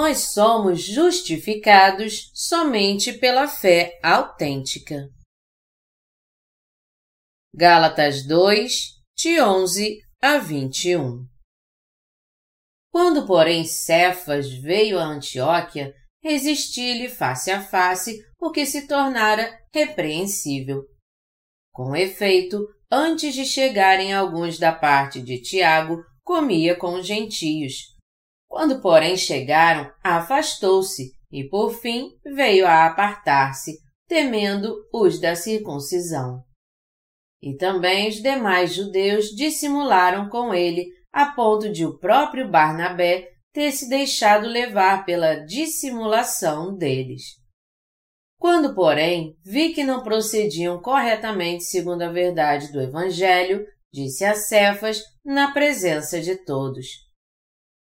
nós somos justificados somente pela fé autêntica. Gálatas 2, de 11 a 21 Quando, porém, Cefas veio a Antioquia, resisti-lhe face a face, porque se tornara repreensível. Com efeito, antes de chegarem alguns da parte de Tiago, comia com os gentios. Quando, porém, chegaram, afastou-se e, por fim, veio a apartar-se, temendo os da circuncisão. E também os demais judeus dissimularam com ele, a ponto de o próprio Barnabé ter se deixado levar pela dissimulação deles. Quando, porém, vi que não procediam corretamente segundo a verdade do Evangelho, disse a Cefas, na presença de todos: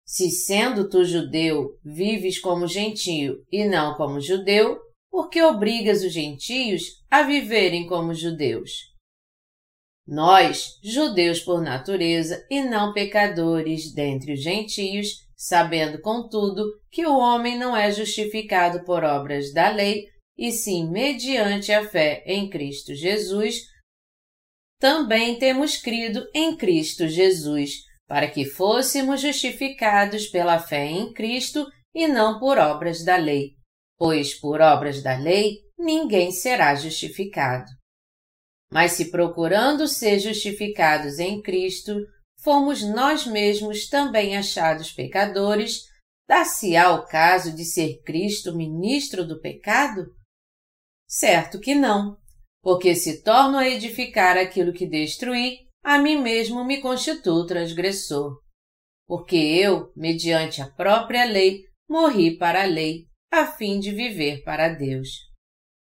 Se sendo tu judeu, vives como gentio e não como judeu, por que obrigas os gentios a viverem como judeus? Nós, judeus por natureza e não pecadores dentre os gentios, sabendo, contudo, que o homem não é justificado por obras da lei, e sim mediante a fé em Cristo Jesus, também temos crido em Cristo Jesus, para que fôssemos justificados pela fé em Cristo e não por obras da lei, pois por obras da lei ninguém será justificado. Mas se procurando ser justificados em Cristo, fomos nós mesmos também achados pecadores, dá-se-á o caso de ser Cristo ministro do pecado? Certo que não, porque se torno a edificar aquilo que destruí, a mim mesmo me constituo transgressor. Porque eu, mediante a própria lei, morri para a lei, a fim de viver para Deus.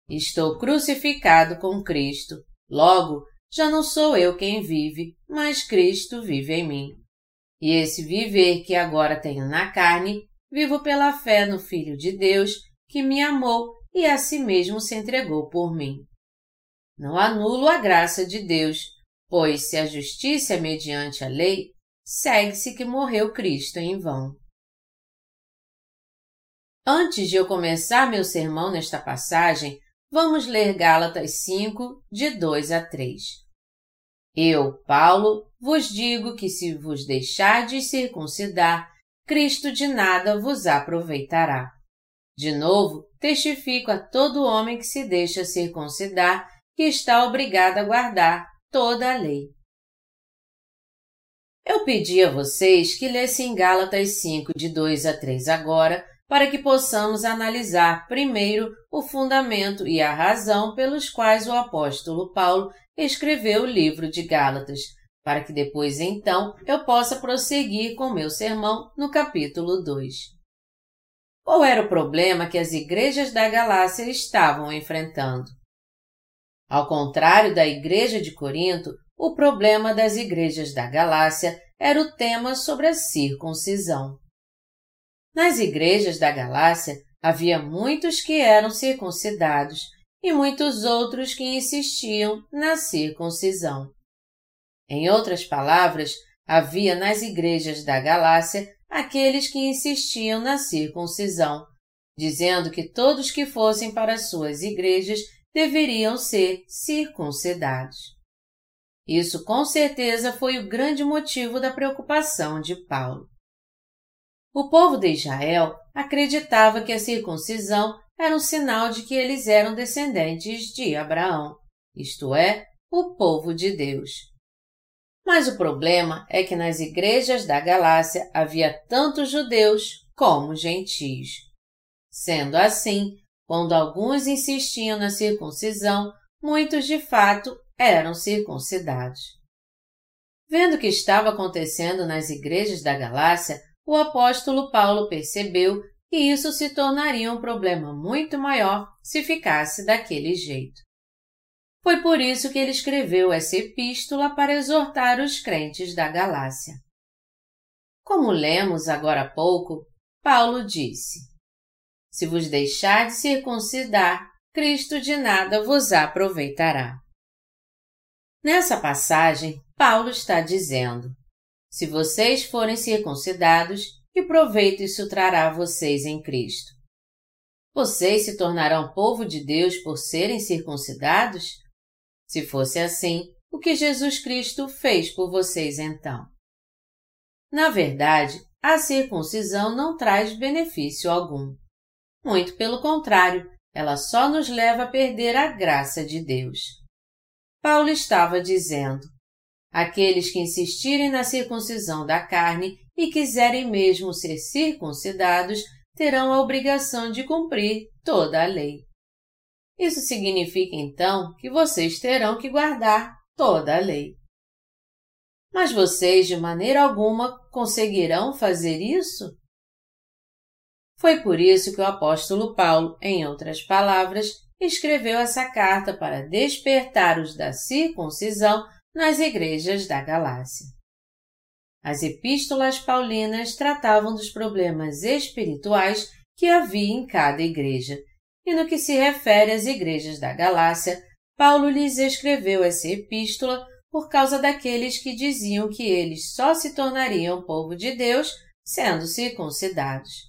Estou crucificado com Cristo, logo, já não sou eu quem vive, mas Cristo vive em mim. E esse viver que agora tenho na carne, vivo pela fé no Filho de Deus, que me amou e a si mesmo se entregou por mim. Não anulo a graça de Deus, pois se a justiça é mediante a lei, segue-se que morreu Cristo em vão. Antes de eu começar meu sermão nesta passagem, vamos ler Gálatas 5, de 2 a 3. Eu, Paulo, vos digo que se vos deixardes circuncidar, Cristo de nada vos aproveitará. De novo, testifico a todo homem que se deixa circuncidar que está obrigado a guardar toda a lei. Eu pedi a vocês que lessem Gálatas 5, de 2 a 3 agora, para que possamos analisar primeiro o fundamento e a razão pelos quais o apóstolo Paulo escreveu o livro de Gálatas, para que depois então eu possa prosseguir com meu sermão no capítulo 2. Qual era o problema que as igrejas da Galácia estavam enfrentando? Ao contrário da igreja de Corinto, o problema das igrejas da Galácia era o tema sobre a circuncisão. Nas igrejas da Galácia havia muitos que eram circuncidados e muitos outros que insistiam na circuncisão. Em outras palavras, havia nas igrejas da Galácia aqueles que insistiam na circuncisão, dizendo que todos que fossem para suas igrejas deveriam ser circuncidados. Isso com certeza foi o grande motivo da preocupação de Paulo. O povo de Israel acreditava que a circuncisão era um sinal de que eles eram descendentes de Abraão, isto é, o povo de Deus. Mas o problema é que nas igrejas da Galácia havia tanto judeus como gentios. Sendo assim, quando alguns insistiam na circuncisão, muitos de fato eram circuncidados. Vendo o que estava acontecendo nas igrejas da Galácia, o apóstolo Paulo percebeu que isso se tornaria um problema muito maior se ficasse daquele jeito. Foi por isso que ele escreveu essa epístola para exortar os crentes da Galácia. Como lemos agora há pouco, Paulo disse: se vos deixar de circuncidar, Cristo de nada vos aproveitará. Nessa passagem, Paulo está dizendo: se vocês forem circuncidados, que proveito isso trará a vocês em Cristo? Vocês se tornarão povo de Deus por serem circuncidados? Se fosse assim, o que Jesus Cristo fez por vocês então? Na verdade, a circuncisão não traz benefício algum. Muito pelo contrário, ela só nos leva a perder a graça de Deus. Paulo estava dizendo: Aqueles que insistirem na circuncisão da carne e quiserem mesmo ser circuncidados terão a obrigação de cumprir toda a lei. Isso significa então que vocês terão que guardar toda a lei. Mas vocês, de maneira alguma, conseguirão fazer isso? Foi por isso que o apóstolo Paulo, em outras palavras, escreveu essa carta para despertar os da circuncisão nas igrejas da Galácia. As epístolas paulinas tratavam dos problemas espirituais que havia em cada igreja, e no que se refere às igrejas da Galácia, Paulo lhes escreveu essa epístola por causa daqueles que diziam que eles só se tornariam povo de Deus sendo circuncidados.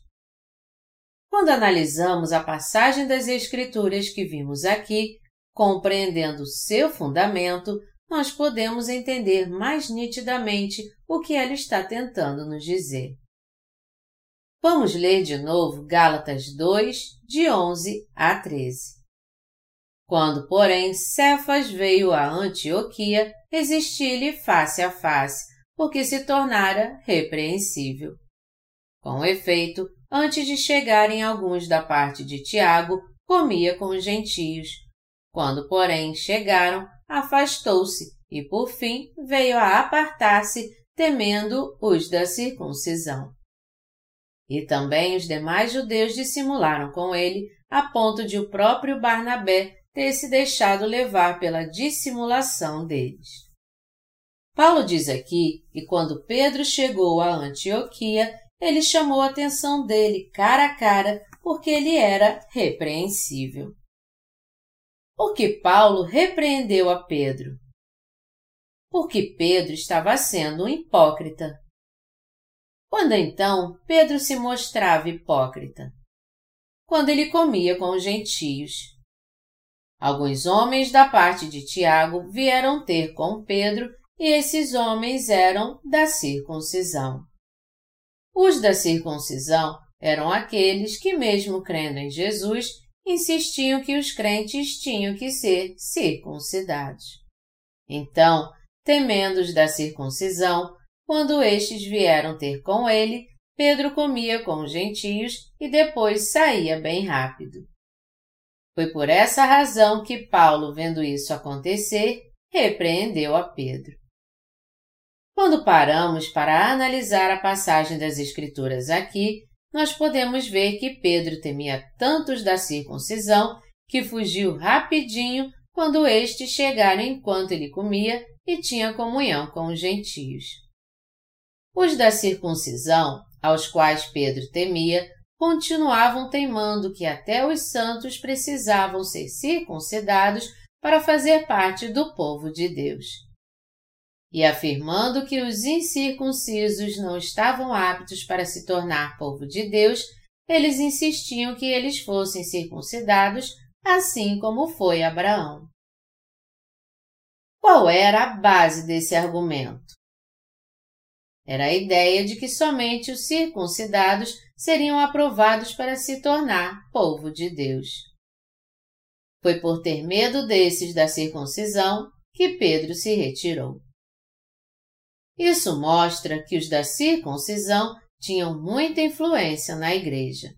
Quando analisamos a passagem das Escrituras que vimos aqui, compreendendo seu fundamento, nós podemos entender mais nitidamente o que ela está tentando nos dizer. Vamos ler de novo Gálatas 2, de 11 a 13. Quando, porém, Cefas veio a Antioquia, resisti-lhe face a face, porque se tornara repreensível. Com efeito, antes de chegarem alguns da parte de Tiago, comia com os gentios. Quando, porém, chegaram, afastou-se e, por fim, veio a apartar-se, temendo os da circuncisão. E também os demais judeus dissimularam com ele, a ponto de o próprio Barnabé ter se deixado levar pela dissimulação deles. Paulo diz aqui que quando Pedro chegou a Antioquia, ele chamou a atenção dele cara a cara porque ele era repreensível. Por que Paulo repreendeu a Pedro? Porque Pedro estava sendo um hipócrita. Quando então Pedro se mostrava hipócrita? Quando ele comia com os gentios. Alguns homens da parte de Tiago vieram ter com Pedro e esses homens eram da circuncisão. Os da circuncisão eram aqueles que, mesmo crendo em Jesus, insistiam que os crentes tinham que ser circuncidados. Então, temendo os da circuncisão, quando estes vieram ter com ele, Pedro comia com os gentios e depois saía bem rápido. Foi por essa razão que Paulo, vendo isso acontecer, repreendeu a Pedro. Quando paramos para analisar a passagem das Escrituras aqui, nós podemos ver que Pedro temia tantos da circuncisão que fugiu rapidinho quando estes chegaram enquanto ele comia e tinha comunhão com os gentios. Os da circuncisão, aos quais Pedro temia, continuavam teimando que até os santos precisavam ser circuncidados para fazer parte do povo de Deus e afirmando que os incircuncisos não estavam aptos para se tornar povo de Deus, eles insistiam que eles fossem circuncidados, assim como foi Abraão. Qual era a base desse argumento? Era a ideia de que somente os circuncidados seriam aprovados para se tornar povo de Deus. Foi por ter medo desses da circuncisão que Pedro se retirou. Isso mostra que os da circuncisão tinham muita influência na igreja.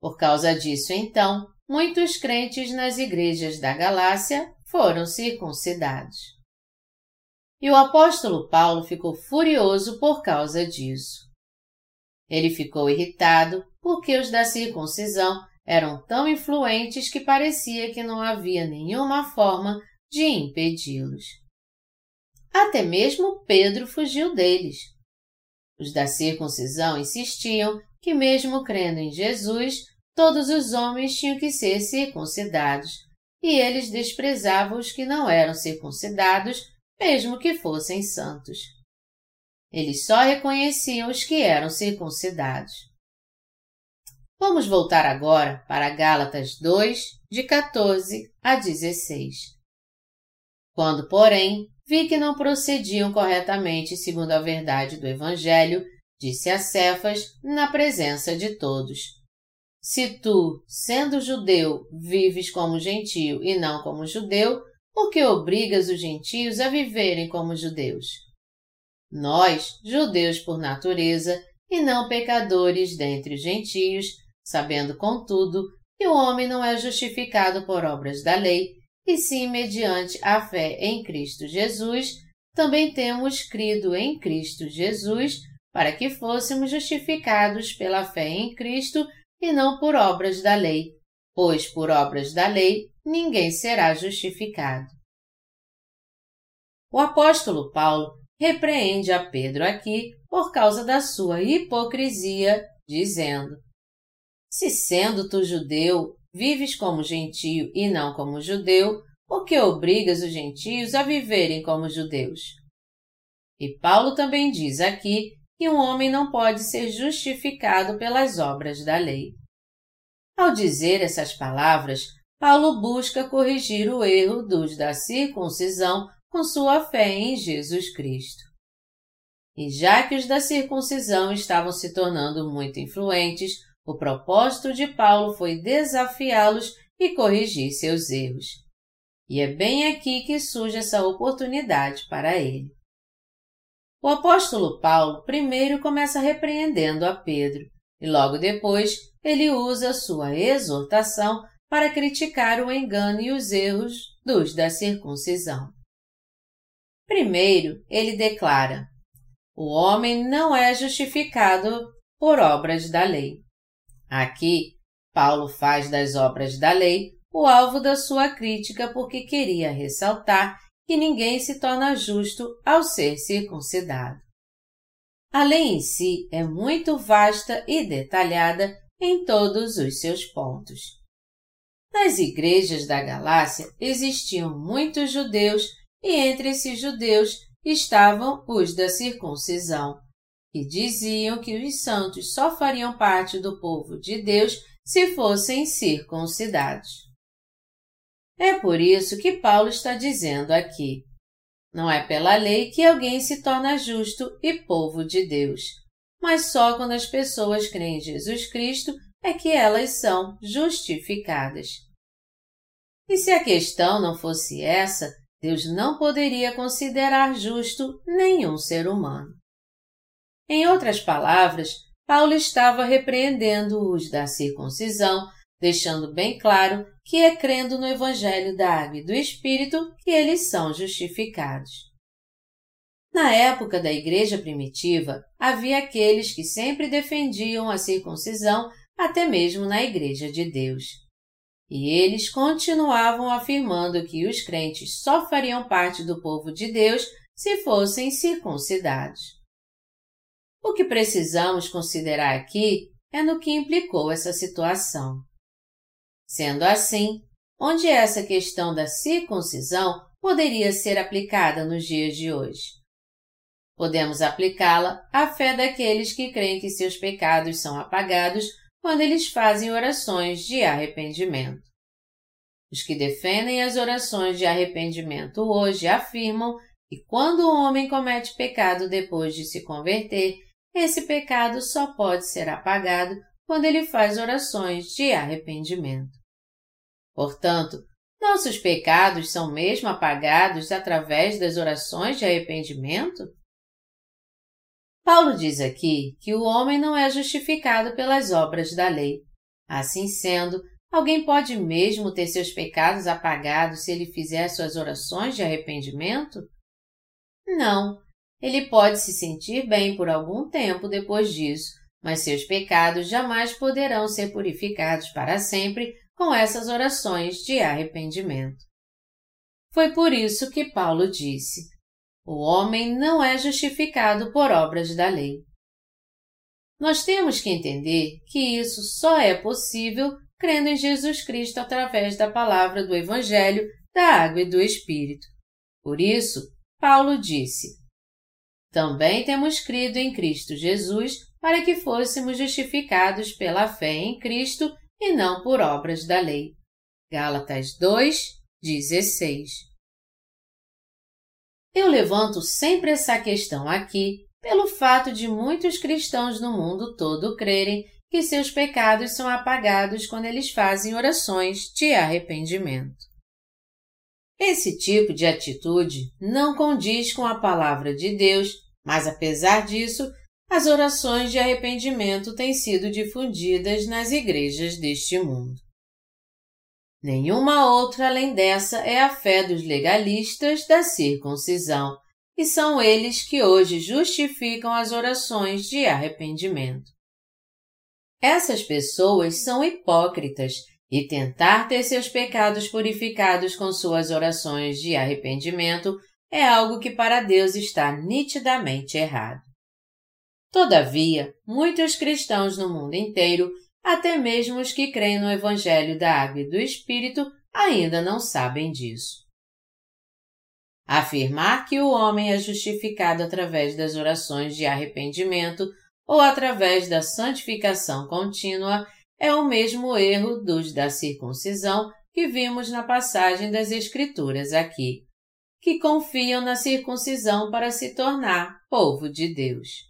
Por causa disso, então, muitos crentes nas igrejas da Galácia foram circuncidados. E o apóstolo Paulo ficou furioso por causa disso. Ele ficou irritado porque os da circuncisão eram tão influentes que parecia que não havia nenhuma forma de impedi-los. Até mesmo Pedro fugiu deles. Os da circuncisão insistiam que, mesmo crendo em Jesus, todos os homens tinham que ser circuncidados, e eles desprezavam os que não eram circuncidados, mesmo que fossem santos. Eles só reconheciam os que eram circuncidados. Vamos voltar agora para Gálatas 2, de 14 a 16. Quando, porém, vi que não procediam corretamente segundo a verdade do Evangelho, disse a Cefas na presença de todos: Se tu, sendo judeu, vives como gentio e não como judeu, por que obrigas os gentios a viverem como judeus? Nós, judeus por natureza, e não pecadores dentre os gentios, sabendo, contudo, que o homem não é justificado por obras da lei, e sim mediante a fé em Cristo Jesus, também temos crido em Cristo Jesus para que fôssemos justificados pela fé em Cristo e não por obras da lei, pois por obras da lei ninguém será justificado. O apóstolo Paulo repreende a Pedro aqui por causa da sua hipocrisia, dizendo: Se sendo tu judeu, vives como gentio e não como judeu, por que obrigas os gentios a viverem como judeus? E Paulo também diz aqui que um homem não pode ser justificado pelas obras da lei. Ao dizer essas palavras, Paulo busca corrigir o erro dos da circuncisão com sua fé em Jesus Cristo. E já que os da circuncisão estavam se tornando muito influentes, o propósito de Paulo foi desafiá-los e corrigir seus erros. E é bem aqui que surge essa oportunidade para ele. O apóstolo Paulo primeiro começa repreendendo a Pedro, e logo depois ele usa sua exortação para criticar o engano e os erros dos da circuncisão. Primeiro, ele declara: o homem não é justificado por obras da lei. Aqui, Paulo faz das obras da lei o alvo da sua crítica porque queria ressaltar que ninguém se torna justo ao ser circuncidado. A lei em si é muito vasta e detalhada em todos os seus pontos. Nas igrejas da Galácia existiam muitos judeus e entre esses judeus estavam os da circuncisão, que diziam que os santos só fariam parte do povo de Deus se fossem circuncidados. É por isso que Paulo está dizendo aqui: não é pela lei que alguém se torna justo e povo de Deus, mas só quando as pessoas creem em Jesus Cristo é que elas são justificadas. E se a questão não fosse essa, Deus não poderia considerar justo nenhum ser humano. Em outras palavras, Paulo estava repreendendo os da circuncisão deixando bem claro que é crendo no Evangelho da Água e do Espírito que eles são justificados. Na época da Igreja primitiva, havia aqueles que sempre defendiam a circuncisão, até mesmo na Igreja de Deus. E eles continuavam afirmando que os crentes só fariam parte do povo de Deus se fossem circuncidados. O que precisamos considerar aqui é no que implicou essa situação. Sendo assim, onde essa questão da circuncisão poderia ser aplicada nos dias de hoje? Podemos aplicá-la à fé daqueles que creem que seus pecados são apagados quando eles fazem orações de arrependimento. Os que defendem as orações de arrependimento hoje afirmam que quando o homem comete pecado depois de se converter, esse pecado só pode ser apagado quando ele faz orações de arrependimento. Portanto, nossos pecados são mesmo apagados através das orações de arrependimento? Paulo diz aqui que o homem não é justificado pelas obras da lei. Assim sendo, alguém pode mesmo ter seus pecados apagados se ele fizer suas orações de arrependimento? Não. Ele pode se sentir bem por algum tempo depois disso, mas seus pecados jamais poderão ser purificados para sempre com essas orações de arrependimento. Foi por isso que Paulo disse: O homem não é justificado por obras da lei. Nós temos que entender que isso só é possível crendo em Jesus Cristo através da palavra do Evangelho, da água e do Espírito. Por isso, Paulo disse: também temos crido em Cristo Jesus para que fôssemos justificados pela fé em Cristo e não por obras da lei. Gálatas 2, 16. Eu levanto sempre essa questão aqui pelo fato de muitos cristãos no mundo todo crerem que seus pecados são apagados quando eles fazem orações de arrependimento. Esse tipo de atitude não condiz com a palavra de Deus, mas apesar disso, as orações de arrependimento têm sido difundidas nas igrejas deste mundo. Nenhuma outra além dessa é a fé dos legalistas da circuncisão, e são eles que hoje justificam as orações de arrependimento. Essas pessoas são hipócritas e tentar ter seus pecados purificados com suas orações de arrependimento é algo que para Deus está nitidamente errado. Todavia, muitos cristãos no mundo inteiro, até mesmo os que creem no Evangelho da Água e do Espírito, ainda não sabem disso. Afirmar que o homem é justificado através das orações de arrependimento ou através da santificação contínua é o mesmo erro dos da circuncisão que vimos na passagem das Escrituras aqui, que confiam na circuncisão para se tornar povo de Deus.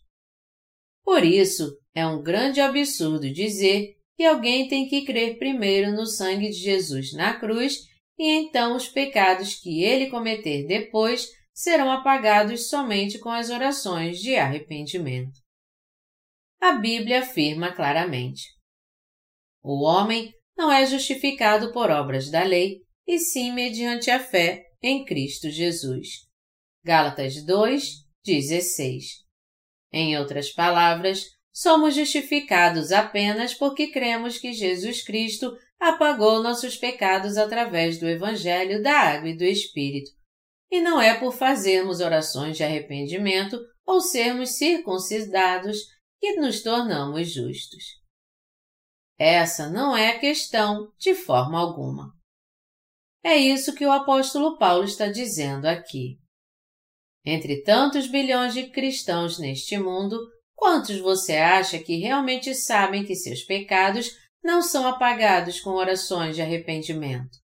Por isso, é um grande absurdo dizer que alguém tem que crer primeiro no sangue de Jesus na cruz e então os pecados que ele cometer depois serão apagados somente com as orações de arrependimento. A Bíblia afirma claramente: O homem não é justificado por obras da lei, e sim mediante a fé em Cristo Jesus. Gálatas 2, 16. Em outras palavras, somos justificados apenas porque cremos que Jesus Cristo apagou nossos pecados através do Evangelho da Água e do Espírito. E não é por fazermos orações de arrependimento ou sermos circuncidados que nos tornamos justos. Essa não é a questão de forma alguma. É isso que o apóstolo Paulo está dizendo aqui. Entre tantos bilhões de cristãos neste mundo, quantos você acha que realmente sabem que seus pecados não são apagados com orações de arrependimento?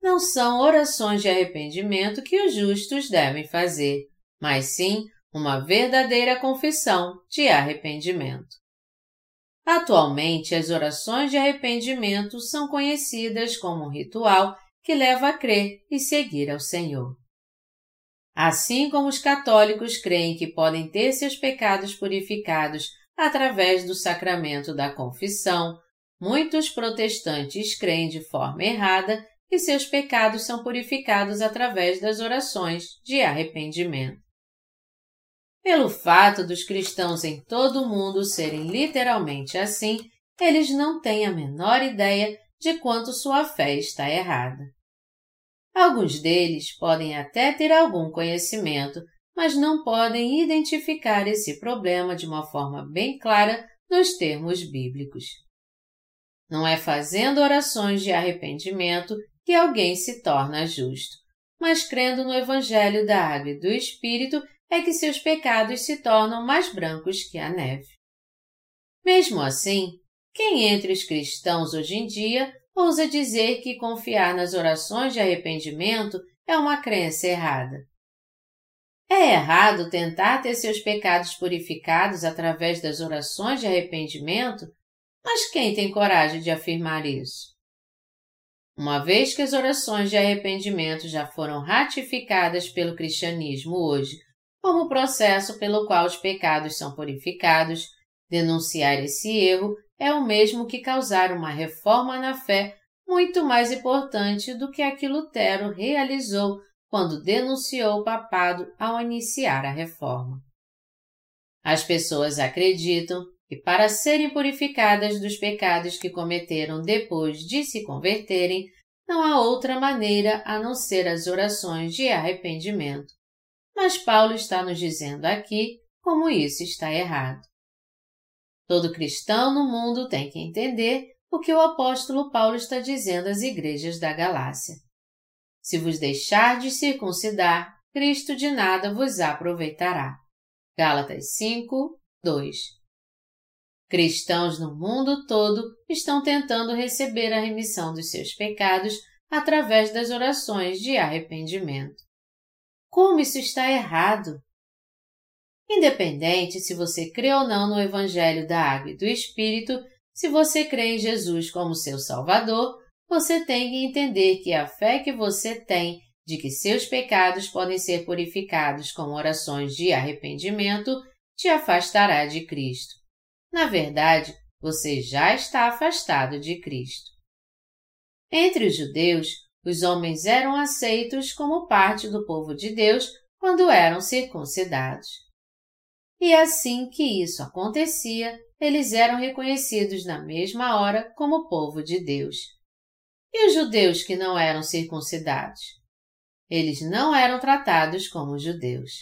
Não são orações de arrependimento que os justos devem fazer, mas sim uma verdadeira confissão de arrependimento. Atualmente, as orações de arrependimento são conhecidas como um ritual que leva a crer e seguir ao Senhor. Assim como os católicos creem que podem ter seus pecados purificados através do sacramento da confissão, muitos protestantes creem de forma errada que seus pecados são purificados através das orações de arrependimento. Pelo fato dos cristãos em todo o mundo serem literalmente assim, eles não têm a menor ideia de quanto sua fé está errada. Alguns deles podem até ter algum conhecimento, mas não podem identificar esse problema de uma forma bem clara nos termos bíblicos. Não é fazendo orações de arrependimento que alguém se torna justo, mas crendo no Evangelho da Água e do Espírito é que seus pecados se tornam mais brancos que a neve. Mesmo assim, quem entre os cristãos hoje em dia ousa dizer que confiar nas orações de arrependimento é uma crença errada. É errado tentar ter seus pecados purificados através das orações de arrependimento, mas quem tem coragem de afirmar isso? Uma vez que as orações de arrependimento já foram ratificadas pelo cristianismo hoje como processo pelo qual os pecados são purificados, denunciar esse erro é o mesmo que causar uma reforma na fé muito mais importante do que a que Lutero realizou quando denunciou o papado ao iniciar a reforma. As pessoas acreditam que, para serem purificadas dos pecados que cometeram depois de se converterem, não há outra maneira a não ser as orações de arrependimento. Mas Paulo está nos dizendo aqui como isso está errado. Todo cristão no mundo tem que entender o que o apóstolo Paulo está dizendo às igrejas da Galácia. Se vos deixar de circuncidar, Cristo de nada vos aproveitará. Gálatas 5, 2 Cristãos no mundo todo estão tentando receber a remissão dos seus pecados através das orações de arrependimento. Como isso está errado? Independente se você crê ou não no Evangelho da Água e do Espírito, se você crê em Jesus como seu Salvador, você tem que entender que a fé que você tem de que seus pecados podem ser purificados com orações de arrependimento te afastará de Cristo. Na verdade, você já está afastado de Cristo. Entre os judeus, os homens eram aceitos como parte do povo de Deus quando eram circuncidados. E assim que isso acontecia, eles eram reconhecidos na mesma hora como povo de Deus. E os judeus que não eram circuncidados? Eles não eram tratados como judeus.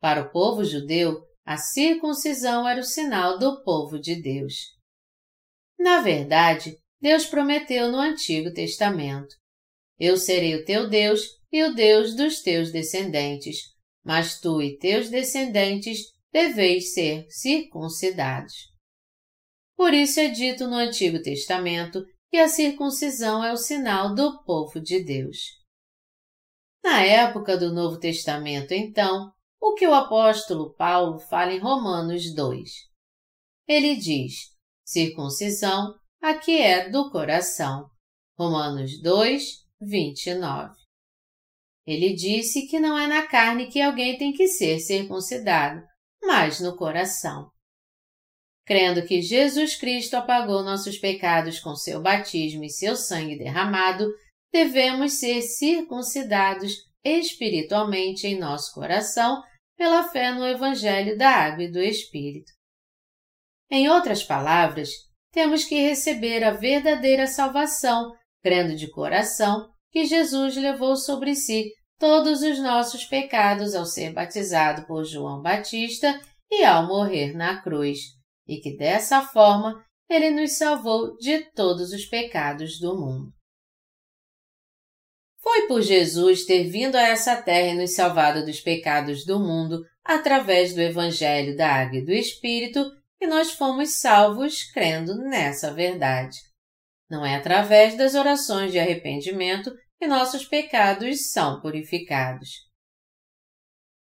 Para o povo judeu, a circuncisão era o sinal do povo de Deus. Na verdade, Deus prometeu no Antigo Testamento: Eu serei o teu Deus e o Deus dos teus descendentes, mas tu e teus descendentes deveis ser circuncidados. Por isso é dito no Antigo Testamento que a circuncisão é o sinal do povo de Deus. Na época do Novo Testamento, então, o que o apóstolo Paulo fala em Romanos 2. Ele diz: circuncisão, a que é do coração. Romanos 2, 29. Ele disse que não é na carne que alguém tem que ser circuncidado, mas no coração. Crendo que Jesus Cristo apagou nossos pecados com seu batismo e seu sangue derramado, devemos ser circuncidados espiritualmente em nosso coração pela fé no Evangelho da Água e do Espírito. Em outras palavras, temos que receber a verdadeira salvação, crendo de coração que Jesus levou sobre si todos os nossos pecados ao ser batizado por João Batista e ao morrer na cruz, e que dessa forma ele nos salvou de todos os pecados do mundo. Foi por Jesus ter vindo a essa terra e nos salvado dos pecados do mundo através do Evangelho da Água e do Espírito que nós fomos salvos crendo nessa verdade. Não é através das orações de arrependimento que nossos pecados são purificados.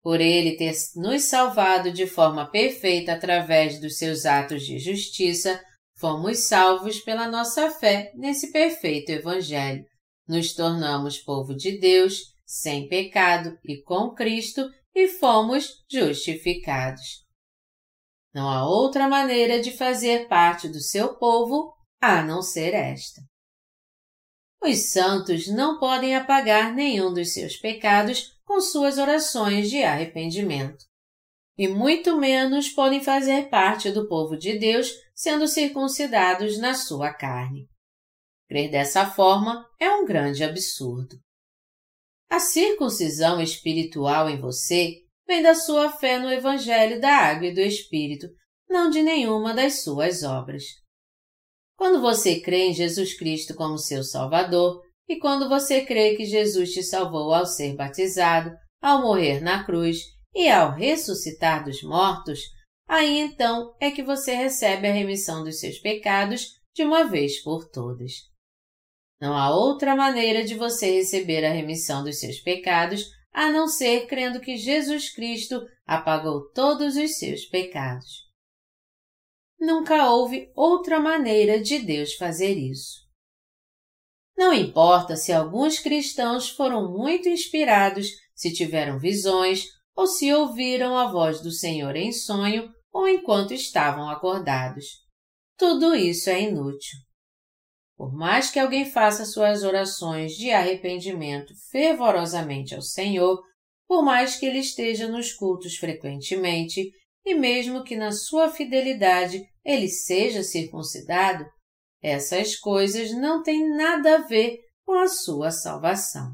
Por ele ter nos salvado de forma perfeita através dos seus atos de justiça, fomos salvos pela nossa fé nesse perfeito Evangelho. Nos tornamos povo de Deus, sem pecado e com Cristo, e fomos justificados. Não há outra maneira de fazer parte do seu povo a não ser esta. Os santos não podem apagar nenhum dos seus pecados com suas orações de arrependimento. E muito menos podem fazer parte do povo de Deus sendo circuncidados na sua carne. Crer dessa forma é um grande absurdo. A circuncisão espiritual em você vem da sua fé no Evangelho da Água e do Espírito, não de nenhuma das suas obras. Quando você crê em Jesus Cristo como seu Salvador, e quando você crê que Jesus te salvou ao ser batizado, ao morrer na cruz e ao ressuscitar dos mortos, aí então é que você recebe a remissão dos seus pecados de uma vez por todas. Não há outra maneira de você receber a remissão dos seus pecados a não ser crendo que Jesus Cristo apagou todos os seus pecados. Nunca houve outra maneira de Deus fazer isso. Não importa se alguns cristãos foram muito inspirados, se tiveram visões ou se ouviram a voz do Senhor em sonho ou enquanto estavam acordados. Tudo isso é inútil. Por mais que alguém faça suas orações de arrependimento fervorosamente ao Senhor, por mais que ele esteja nos cultos frequentemente e mesmo que na sua fidelidade ele seja circuncidado, essas coisas não têm nada a ver com a sua salvação.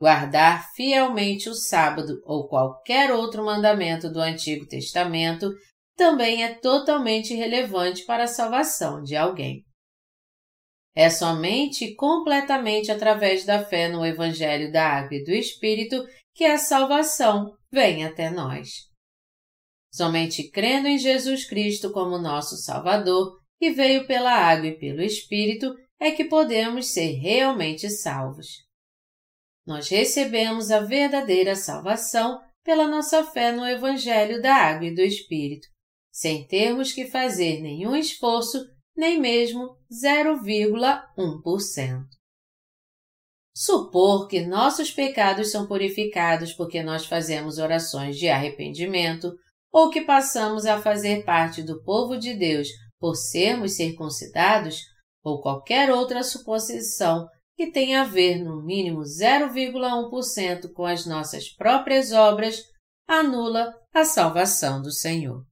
Guardar fielmente o sábado ou qualquer outro mandamento do Antigo Testamento também é totalmente relevante para a salvação de alguém. É somente e completamente através da fé no Evangelho da Água e do Espírito que a salvação vem até nós. Somente crendo em Jesus Cristo como nosso Salvador, que veio pela água e pelo Espírito, é que podemos ser realmente salvos. Nós recebemos a verdadeira salvação pela nossa fé no Evangelho da Água e do Espírito, sem termos que fazer nenhum esforço, nem mesmo 0,1%. Supor que nossos pecados são purificados porque nós fazemos orações de arrependimento ou que passamos a fazer parte do povo de Deus por sermos circuncidados ou qualquer outra suposição que tenha a ver no mínimo 0,1% com as nossas próprias obras anula a salvação do Senhor.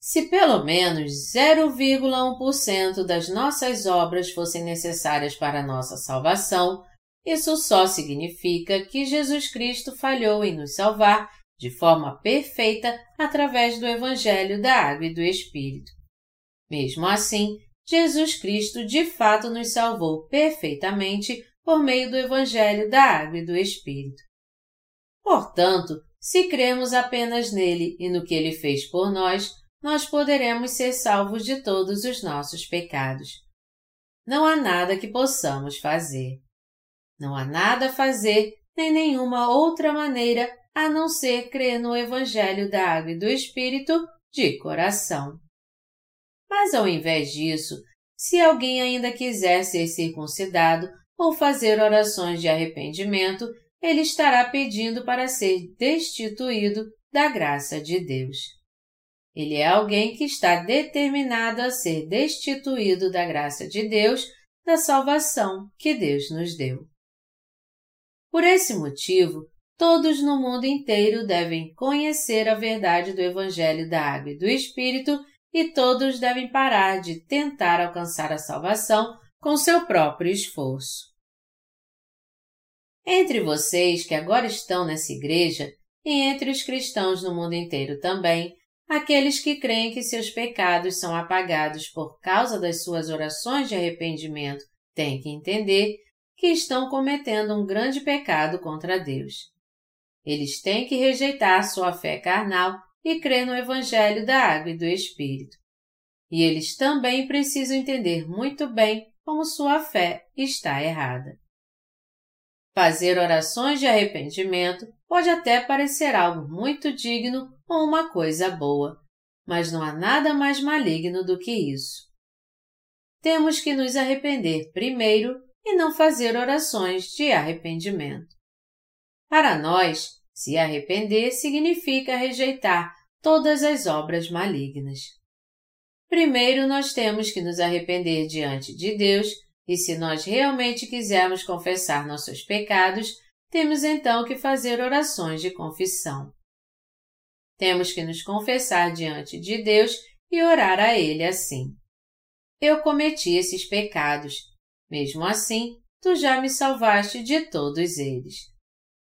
Se pelo menos 0,1% das nossas obras fossem necessárias para nossa salvação, isso só significa que Jesus Cristo falhou em nos salvar de forma perfeita através do Evangelho da Água e do Espírito. Mesmo assim, Jesus Cristo de fato nos salvou perfeitamente por meio do Evangelho da Água e do Espírito. Portanto, se cremos apenas nele e no que ele fez por nós, nós poderemos ser salvos de todos os nossos pecados. Não há nada que possamos fazer. Não há nada a fazer, nem nenhuma outra maneira a não ser crer no Evangelho da Água e do Espírito de coração. Mas ao invés disso, se alguém ainda quiser ser circuncidado ou fazer orações de arrependimento, ele estará pedindo para ser destituído da graça de Deus. Ele é alguém que está determinado a ser destituído da graça de Deus, da salvação que Deus nos deu. Por esse motivo, todos no mundo inteiro devem conhecer a verdade do Evangelho da Água e do Espírito e todos devem parar de tentar alcançar a salvação com seu próprio esforço. Entre vocês que agora estão nessa igreja, e entre os cristãos no mundo inteiro também, aqueles que creem que seus pecados são apagados por causa das suas orações de arrependimento têm que entender que estão cometendo um grande pecado contra Deus. Eles têm que rejeitar sua fé carnal e crer no Evangelho da Água e do Espírito. E eles também precisam entender muito bem como sua fé está errada. Fazer orações de arrependimento pode até parecer algo muito digno ou uma coisa boa, mas não há nada mais maligno do que isso. Temos que nos arrepender primeiro e não fazer orações de arrependimento. Para nós, se arrepender significa rejeitar todas as obras malignas. Primeiro, nós temos que nos arrepender diante de Deus, e se nós realmente quisermos confessar nossos pecados, temos então que fazer orações de confissão. Temos que nos confessar diante de Deus e orar a Ele assim. Eu cometi esses pecados. Mesmo assim, tu já me salvaste de todos eles.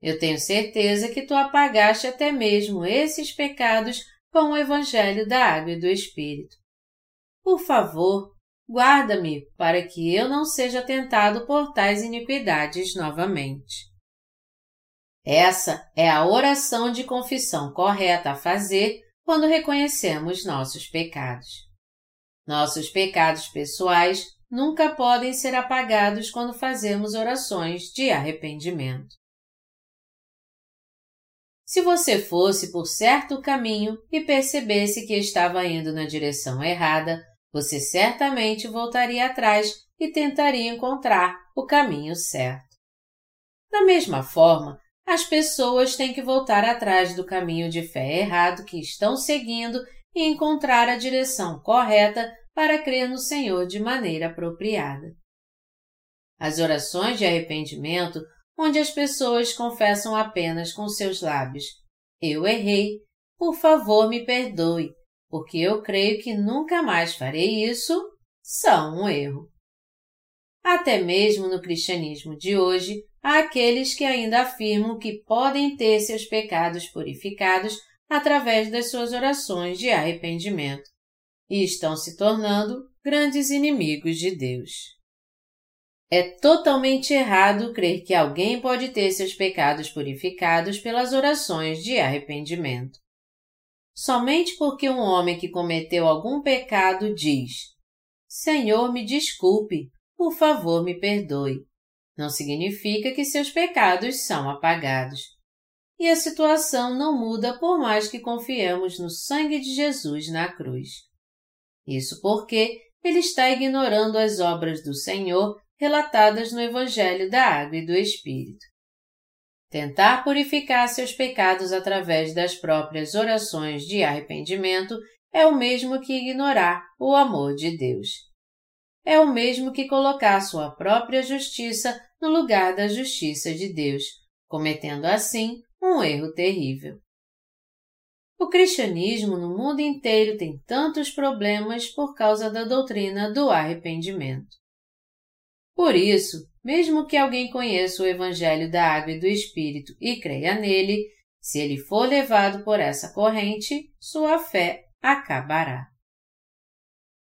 Eu tenho certeza que tu apagaste até mesmo esses pecados com o Evangelho da Água e do Espírito. Por favor, guarda-me para que eu não seja tentado por tais iniquidades novamente. Essa é a oração de confissão correta a fazer quando reconhecemos nossos pecados. Nossos pecados pessoais nunca podem ser apagados quando fazemos orações de arrependimento. Se você fosse por certo caminho e percebesse que estava indo na direção errada, você certamente voltaria atrás e tentaria encontrar o caminho certo. Da mesma forma, as pessoas têm que voltar atrás do caminho de fé errado que estão seguindo e encontrar a direção correta para crer no Senhor de maneira apropriada. As orações de arrependimento onde as pessoas confessam apenas com seus lábios: Eu errei, por favor me perdoe, porque eu creio que nunca mais farei isso, são um erro. Até mesmo no cristianismo de hoje, há aqueles que ainda afirmam que podem ter seus pecados purificados através das suas orações de arrependimento e estão se tornando grandes inimigos de Deus. É totalmente errado crer que alguém pode ter seus pecados purificados pelas orações de arrependimento. Somente porque um homem que cometeu algum pecado diz: Senhor, me desculpe, por favor, me perdoe. Não significa que seus pecados são apagados. E a situação não muda por mais que confiemos no sangue de Jesus na cruz. Isso porque ele está ignorando as obras do Senhor relatadas no Evangelho da Água e do Espírito. Tentar purificar seus pecados através das próprias orações de arrependimento é o mesmo que ignorar o amor de Deus. É o mesmo que colocar sua própria justiça no lugar da justiça de Deus, cometendo assim um erro terrível. O cristianismo no mundo inteiro tem tantos problemas por causa da doutrina do arrependimento. Por isso, mesmo que alguém conheça o Evangelho da Água e do Espírito e creia nele, se ele for levado por essa corrente, sua fé acabará.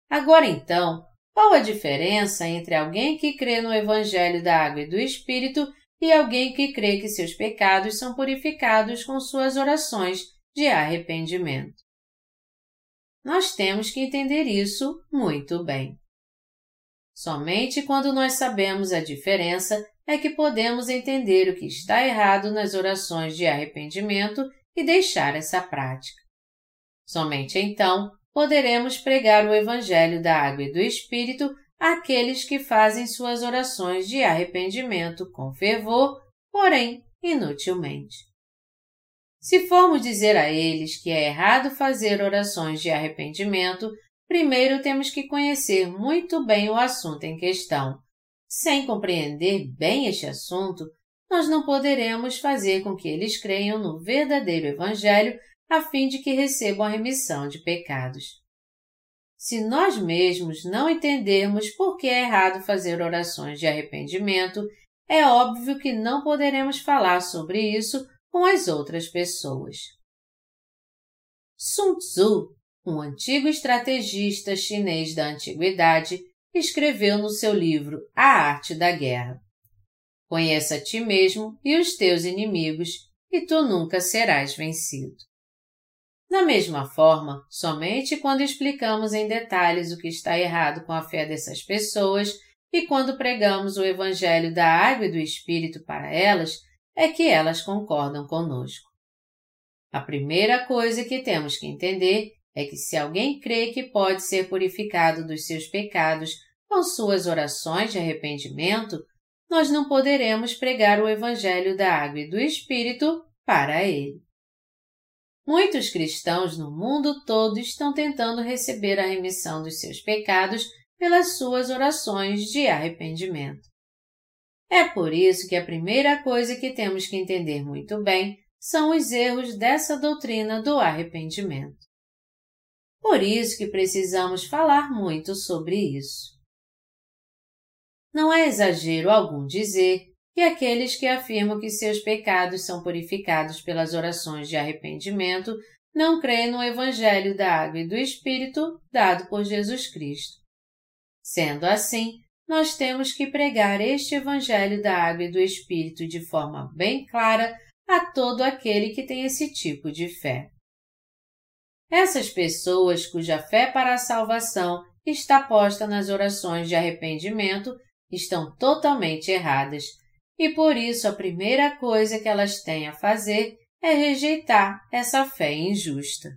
Agora então, qual a diferença entre alguém que crê no Evangelho da Água e do Espírito e alguém que crê que seus pecados são purificados com suas orações de arrependimento? Nós temos que entender isso muito bem. Somente quando nós sabemos a diferença é que podemos entender o que está errado nas orações de arrependimento e deixar essa prática. Somente então poderemos pregar o Evangelho da Água e do Espírito àqueles que fazem suas orações de arrependimento com fervor, porém inutilmente. Se formos dizer a eles que é errado fazer orações de arrependimento primeiro temos que conhecer muito bem o assunto em questão. Sem compreender bem este assunto, nós não poderemos fazer com que eles creiam no verdadeiro Evangelho a fim de que recebam a remissão de pecados. Se nós mesmos não entendermos por que é errado fazer orações de arrependimento, é óbvio que não poderemos falar sobre isso com as outras pessoas. Sun Tzu um antigo estrategista chinês da antiguidade, escreveu no seu livro A Arte da Guerra. Conheça a ti mesmo e os teus inimigos, e tu nunca serás vencido. Da mesma forma, somente quando explicamos em detalhes o que está errado com a fé dessas pessoas e quando pregamos o Evangelho da Água e do Espírito para elas, é que elas concordam conosco. A primeira coisa que temos que entender é que se alguém crê que pode ser purificado dos seus pecados com suas orações de arrependimento, nós não poderemos pregar o Evangelho da Água e do Espírito para ele. Muitos cristãos no mundo todo estão tentando receber a remissão dos seus pecados pelas suas orações de arrependimento. É por isso que a primeira coisa que temos que entender muito bem são os erros dessa doutrina do arrependimento. Por isso que precisamos falar muito sobre isso. Não é exagero algum dizer que aqueles que afirmam que seus pecados são purificados pelas orações de arrependimento não creem no Evangelho da Água e do Espírito dado por Jesus Cristo. Sendo assim, nós temos que pregar este Evangelho da Água e do Espírito de forma bem clara a todo aquele que tem esse tipo de fé. Essas pessoas cuja fé para a salvação está posta nas orações de arrependimento estão totalmente erradas, e por isso a primeira coisa que elas têm a fazer é rejeitar essa fé injusta.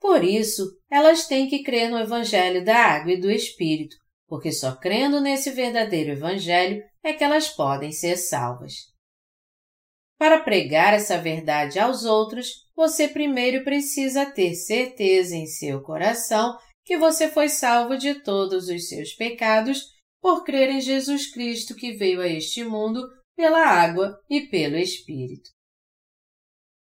Por isso, elas têm que crer no Evangelho da Água e do Espírito, porque só crendo nesse verdadeiro Evangelho é que elas podem ser salvas. Para pregar essa verdade aos outros, você primeiro precisa ter certeza em seu coração que você foi salvo de todos os seus pecados por crer em Jesus Cristo que veio a este mundo pela água e pelo Espírito.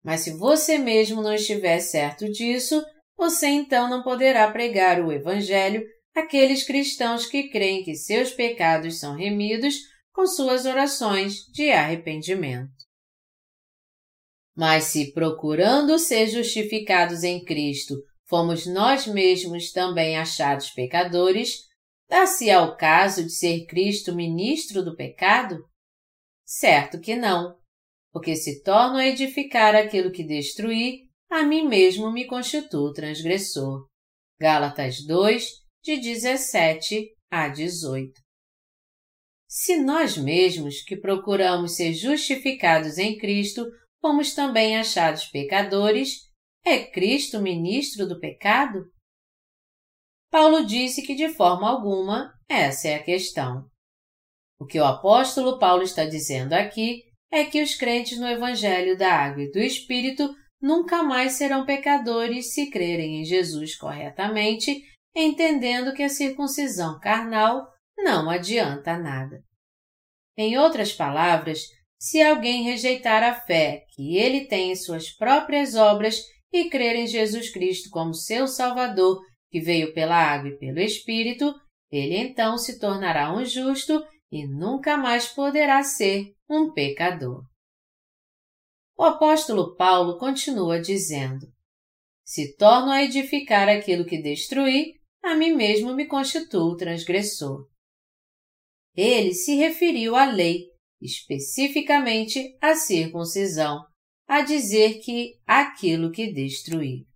Mas se você mesmo não estiver certo disso, você então não poderá pregar o Evangelho àqueles cristãos que creem que seus pecados são remidos com suas orações de arrependimento. Mas se procurando ser justificados em Cristo fomos nós mesmos também achados pecadores, dá-se ao caso de ser Cristo ministro do pecado? Certo que não, porque se torno a edificar aquilo que destruí, a mim mesmo me constituo transgressor. Gálatas 2, de 17 a 18. Se nós mesmos que procuramos ser justificados em Cristo fomos também achados pecadores, é Cristo ministro do pecado? Paulo disse que de forma alguma essa é a questão. O que o apóstolo Paulo está dizendo aqui é que os crentes no Evangelho da Água e do Espírito nunca mais serão pecadores se crerem em Jesus corretamente, entendendo que a circuncisão carnal não adianta nada. Em outras palavras, se alguém rejeitar a fé que ele tem em suas próprias obras e crer em Jesus Cristo como seu Salvador, que veio pela água e pelo Espírito, ele então se tornará um justo e nunca mais poderá ser um pecador. O apóstolo Paulo continua dizendo: Se torno a edificar aquilo que destruí, a mim mesmo me constituo transgressor. Ele se referiu à lei, especificamente à circuncisão, a dizer que aquilo que destruí.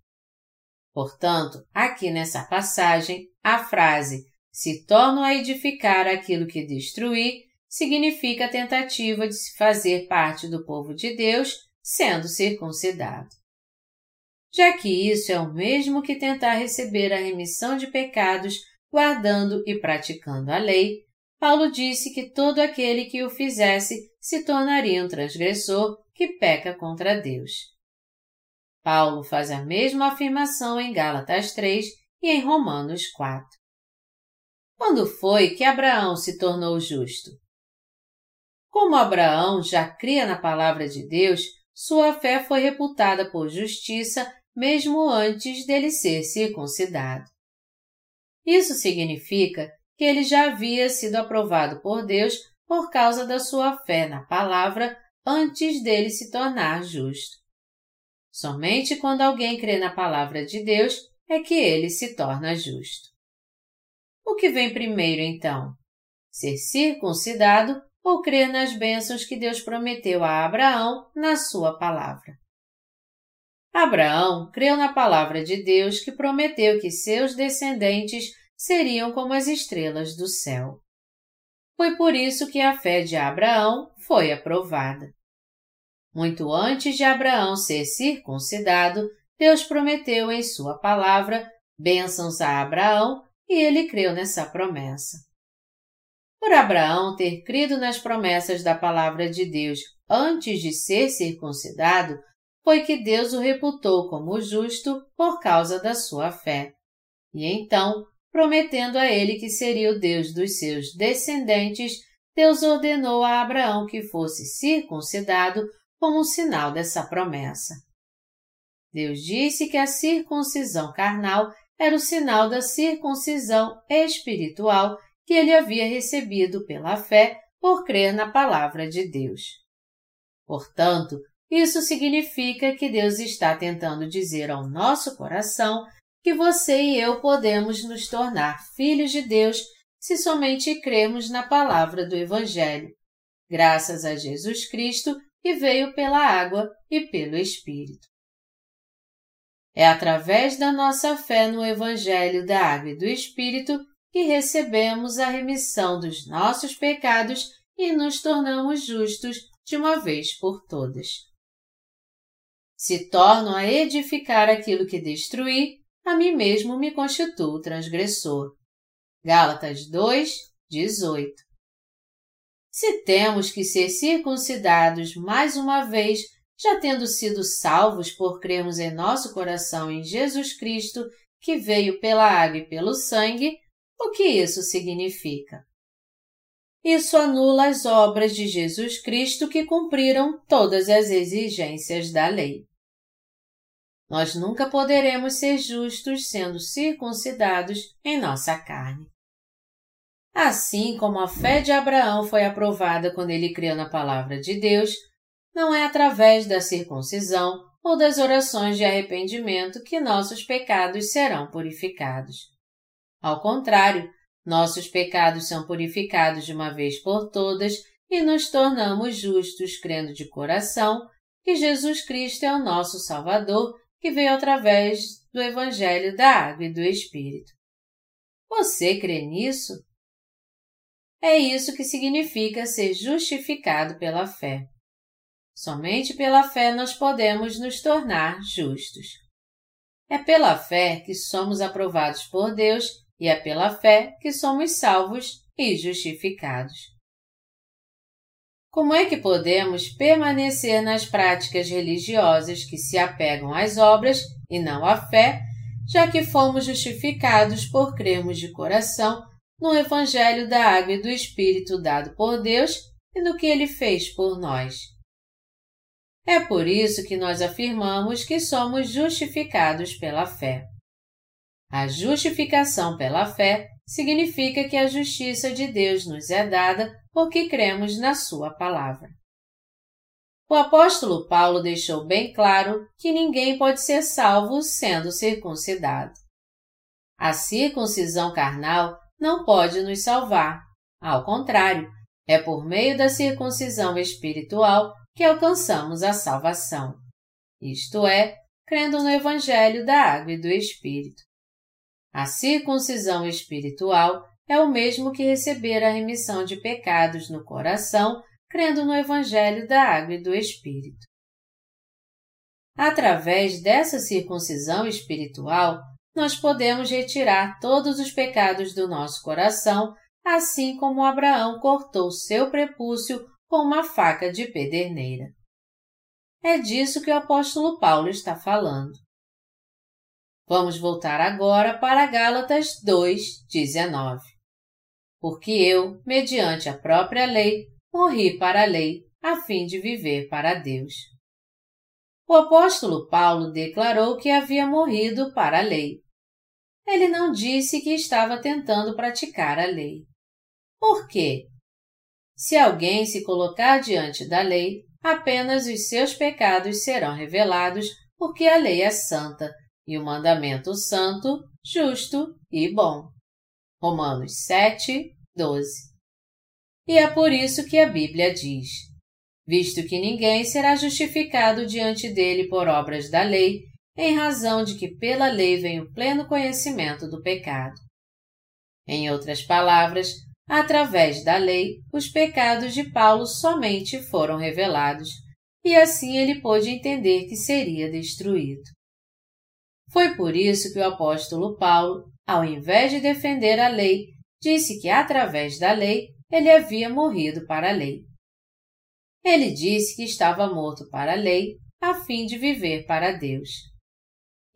Portanto, aqui nessa passagem, a frase se torno a edificar aquilo que destruí significa a tentativa de se fazer parte do povo de Deus sendo circuncidado. Já que isso é o mesmo que tentar receber a remissão de pecados guardando e praticando a lei, Paulo disse que todo aquele que o fizesse se tornaria um transgressor que peca contra Deus. Paulo faz a mesma afirmação em Gálatas 3 e em Romanos 4. Quando foi que Abraão se tornou justo? Como Abraão já cria na palavra de Deus, sua fé foi reputada por justiça mesmo antes dele ser circuncidado. Isso significa que ele já havia sido aprovado por Deus por causa da sua fé na palavra antes dele se tornar justo. Somente quando alguém crê na palavra de Deus é que ele se torna justo. O que vem primeiro, então? Ser circuncidado ou crer nas bênçãos que Deus prometeu a Abraão na sua palavra? Abraão creu na palavra de Deus que prometeu que seus descendentes seriam como as estrelas do céu. Foi por isso que a fé de Abraão foi aprovada. Muito antes de Abraão ser circuncidado, Deus prometeu em Sua palavra bênçãos a Abraão e ele creu nessa promessa. Por Abraão ter crido nas promessas da palavra de Deus antes de ser circuncidado, foi que Deus o reputou como justo por causa da sua fé. E então, prometendo a ele que seria o Deus dos seus descendentes, Deus ordenou a Abraão que fosse circuncidado como um sinal dessa promessa. Deus disse que a circuncisão carnal era o sinal da circuncisão espiritual que ele havia recebido pela fé por crer na palavra de Deus. Portanto, isso significa que Deus está tentando dizer ao nosso coração que você e eu podemos nos tornar filhos de Deus se somente cremos na palavra do Evangelho, graças a Jesus Cristo que veio pela água e pelo Espírito. É através da nossa fé no Evangelho da Água e do Espírito que recebemos a remissão dos nossos pecados e nos tornamos justos de uma vez por todas. Se torno a edificar aquilo que destruí, a mim mesmo me constituo transgressor. Gálatas 2, 18. Se temos que ser circuncidados mais uma vez já tendo sido salvos por crermos em nosso coração em Jesus Cristo, que veio pela água e pelo sangue, o que isso significa? Isso anula as obras de Jesus Cristo que cumpriram todas as exigências da lei. Nós nunca poderemos ser justos sendo circuncidados em nossa carne. Assim como a fé de Abraão foi aprovada quando ele creu na palavra de Deus, não é através da circuncisão ou das orações de arrependimento que nossos pecados serão purificados. Ao contrário, nossos pecados são purificados de uma vez por todas e nos tornamos justos crendo de coração que Jesus Cristo é o nosso Salvador que veio através do Evangelho da Água e do Espírito. Você crê nisso? É isso que significa ser justificado pela fé. Somente pela fé nós podemos nos tornar justos. É pela fé que somos aprovados por Deus e é pela fé que somos salvos e justificados. Como é que podemos permanecer nas práticas religiosas que se apegam às obras e não à fé, já que fomos justificados por crermos de coração no Evangelho da Água e do Espírito dado por Deus e no que Ele fez por nós? É por isso que nós afirmamos que somos justificados pela fé. A justificação pela fé significa que a justiça de Deus nos é dada porque cremos na Sua palavra. O apóstolo Paulo deixou bem claro que ninguém pode ser salvo sendo circuncidado. A circuncisão carnal não pode nos salvar. Ao contrário, é por meio da circuncisão espiritual que alcançamos a salvação. Isto é, crendo no Evangelho da Água e do Espírito. A circuncisão espiritual é o mesmo que receber a remissão de pecados no coração, crendo no Evangelho da Água e do Espírito. Através dessa circuncisão espiritual, nós podemos retirar todos os pecados do nosso coração, assim como Abraão cortou seu prepúcio com uma faca de pederneira. É disso que o apóstolo Paulo está falando. Vamos voltar agora para Gálatas 2:19. Porque eu, mediante a própria lei, morri para a lei, a fim de viver para Deus. O apóstolo Paulo declarou que havia morrido para a lei. Ele não disse que estava tentando praticar a lei. Por quê? Se alguém se colocar diante da lei, apenas os seus pecados serão revelados, porque a lei é santa e o mandamento santo, justo e bom. Romanos 7, 12. E é por isso que a Bíblia diz: Visto que ninguém será justificado diante dele por obras da lei, em razão de que pela lei vem o pleno conhecimento do pecado. Em outras palavras, através da lei, os pecados de Paulo somente foram revelados, e assim ele pôde entender que seria destruído. Foi por isso que o apóstolo Paulo, ao invés de defender a lei, disse que através da lei ele havia morrido para a lei. Ele disse que estava morto para a lei, a fim de viver para Deus.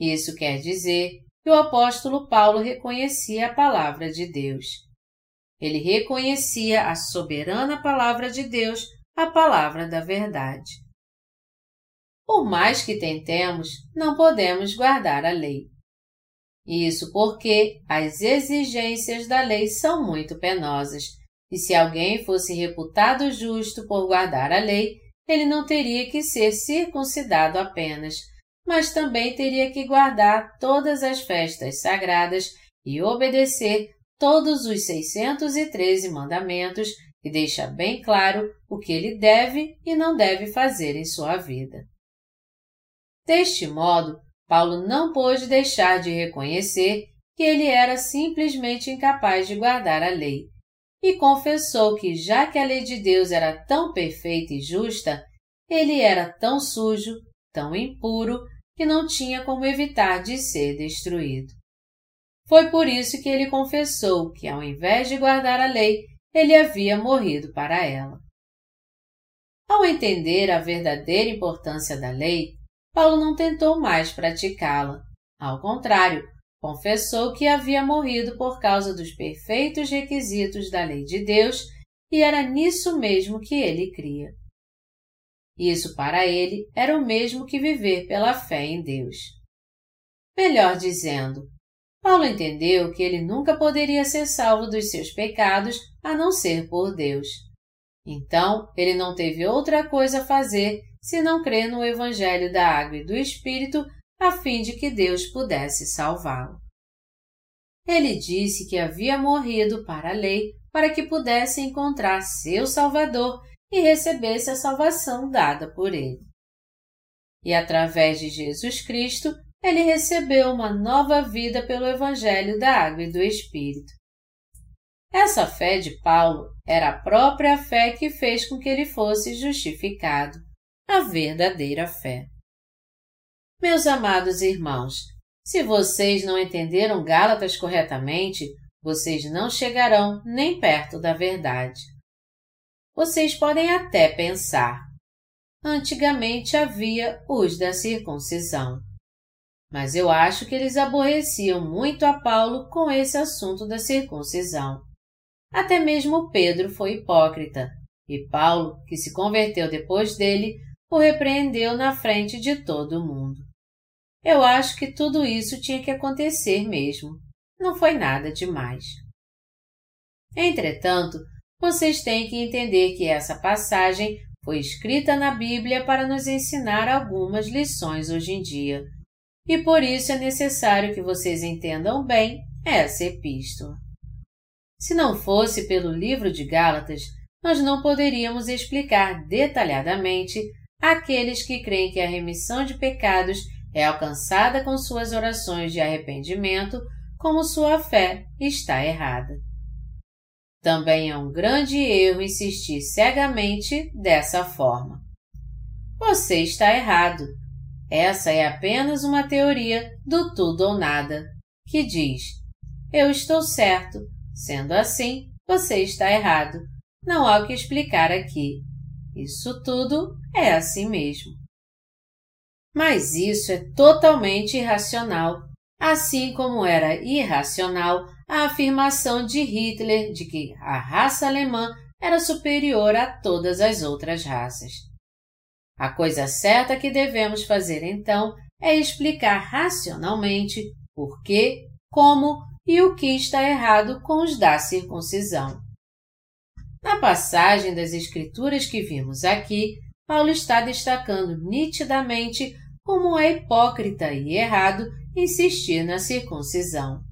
Isso quer dizer que o apóstolo Paulo reconhecia a palavra de Deus. Ele reconhecia a soberana palavra de Deus, a palavra da verdade. Por mais que tentemos, não podemos guardar a lei. Isso porque as exigências da lei são muito penosas, e se alguém fosse reputado justo por guardar a lei, ele não teria que ser circuncidado apenas, mas também teria que guardar todas as festas sagradas e obedecer todos os 613 mandamentos, que deixa bem claro o que ele deve e não deve fazer em sua vida. Deste modo, Paulo não pôde deixar de reconhecer que ele era simplesmente incapaz de guardar a lei, e confessou que, já que a lei de Deus era tão perfeita e justa, ele era tão sujo, tão impuro, que não tinha como evitar de ser destruído. Foi por isso que ele confessou que, ao invés de guardar a lei, ele havia morrido para ela. Ao entender a verdadeira importância da lei, Paulo não tentou mais praticá-la. Ao contrário, confessou que havia morrido por causa dos perfeitos requisitos da lei de Deus e era nisso mesmo que ele cria. Isso para ele era o mesmo que viver pela fé em Deus. Melhor dizendo, Paulo entendeu que ele nunca poderia ser salvo dos seus pecados a não ser por Deus. Então, ele não teve outra coisa a fazer se não crer no Evangelho da Água e do Espírito, a fim de que Deus pudesse salvá-lo. Ele disse que havia morrido para a lei para que pudesse encontrar seu Salvador e recebesse a salvação dada por ele. E através de Jesus Cristo, ele recebeu uma nova vida pelo Evangelho da Água e do Espírito. Essa fé de Paulo era a própria fé que fez com que ele fosse justificado, a verdadeira fé. Meus amados irmãos, se vocês não entenderam Gálatas corretamente, vocês não chegarão nem perto da verdade. Vocês podem até pensar. Antigamente havia os da circuncisão. Mas eu acho que eles aborreciam muito a Paulo com esse assunto da circuncisão. Até mesmo Pedro foi hipócrita, e Paulo, que se converteu depois dele, o repreendeu na frente de todo mundo. Eu acho que tudo isso tinha que acontecer mesmo. Não foi nada demais. Entretanto, vocês têm que entender que essa passagem foi escrita na Bíblia para nos ensinar algumas lições hoje em dia, e por isso é necessário que vocês entendam bem essa epístola. Se não fosse pelo livro de Gálatas, nós não poderíamos explicar detalhadamente àqueles que creem que a remissão de pecados é alcançada com suas orações de arrependimento, como sua fé está errada. Também é um grande erro insistir cegamente dessa forma. Você está errado. Essa é apenas uma teoria do tudo ou nada, que diz: Eu estou certo, Sendo assim, você está errado. Não há o que explicar aqui. Isso tudo é assim mesmo. Mas isso é totalmente irracional, assim como era irracional a afirmação de Hitler de que a raça alemã era superior a todas as outras raças. A coisa certa que devemos fazer então é explicar racionalmente por que, como e o que está errado com os da circuncisão. Na passagem das Escrituras que vimos aqui, Paulo está destacando nitidamente como é hipócrita e errado insistir na circuncisão.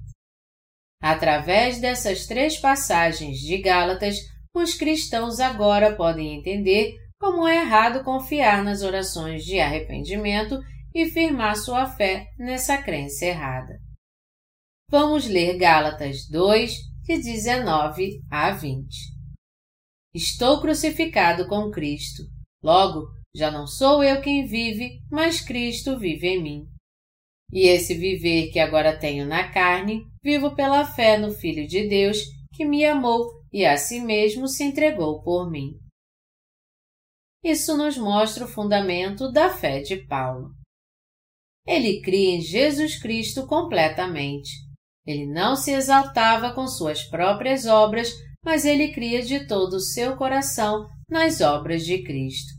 Através dessas três passagens de Gálatas, os cristãos agora podem entender como é errado confiar nas orações de arrependimento e firmar sua fé nessa crença errada. Vamos ler Gálatas 2, de 19 a 20. Estou crucificado com Cristo. Logo, já não sou eu quem vive, mas Cristo vive em mim. E esse viver que agora tenho na carne, vivo pela fé no Filho de Deus, que me amou e a si mesmo se entregou por mim. Isso nos mostra o fundamento da fé de Paulo. Ele cria em Jesus Cristo completamente ele não se exaltava com suas próprias obras, mas ele cria de todo o seu coração nas obras de Cristo.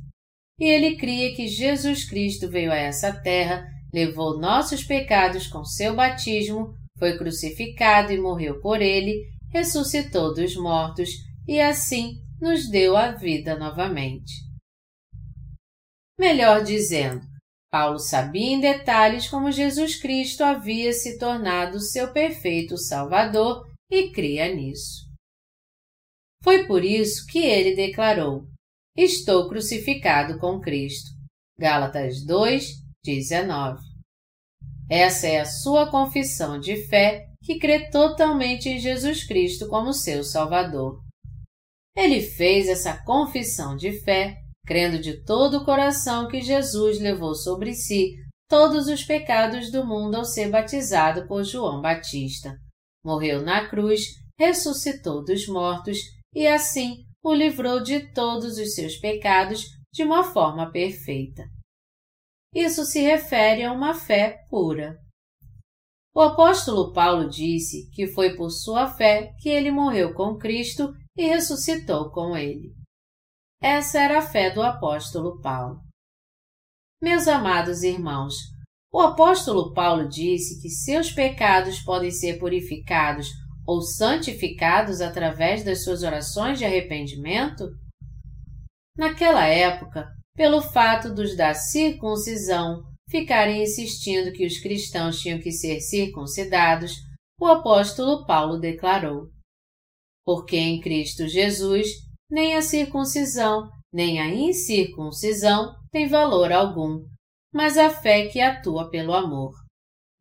E ele cria que Jesus Cristo veio a essa terra, levou nossos pecados com seu batismo, foi crucificado e morreu por ele, ressuscitou dos mortos e assim nos deu a vida novamente. Melhor dizendo, Paulo sabia em detalhes como Jesus Cristo havia se tornado seu perfeito Salvador e cria nisso. Foi por isso que ele declarou: Estou crucificado com Cristo. Gálatas 2, 19. Essa é a sua confissão de fé que crê totalmente em Jesus Cristo como seu Salvador. Ele fez essa confissão de fé crendo de todo o coração que Jesus levou sobre si todos os pecados do mundo ao ser batizado por João Batista. Morreu na cruz, ressuscitou dos mortos e assim o livrou de todos os seus pecados de uma forma perfeita. Isso se refere a uma fé pura. O apóstolo Paulo disse que foi por sua fé que ele morreu com Cristo e ressuscitou com ele. Essa era a fé do apóstolo Paulo. Meus amados irmãos, o apóstolo Paulo disse que seus pecados podem ser purificados ou santificados através das suas orações de arrependimento? Naquela época, pelo fato dos da circuncisão ficarem insistindo que os cristãos tinham que ser circuncidados, o apóstolo Paulo declarou: Porque em Cristo Jesus nem a circuncisão nem a incircuncisão tem valor algum, mas a fé que atua pelo amor.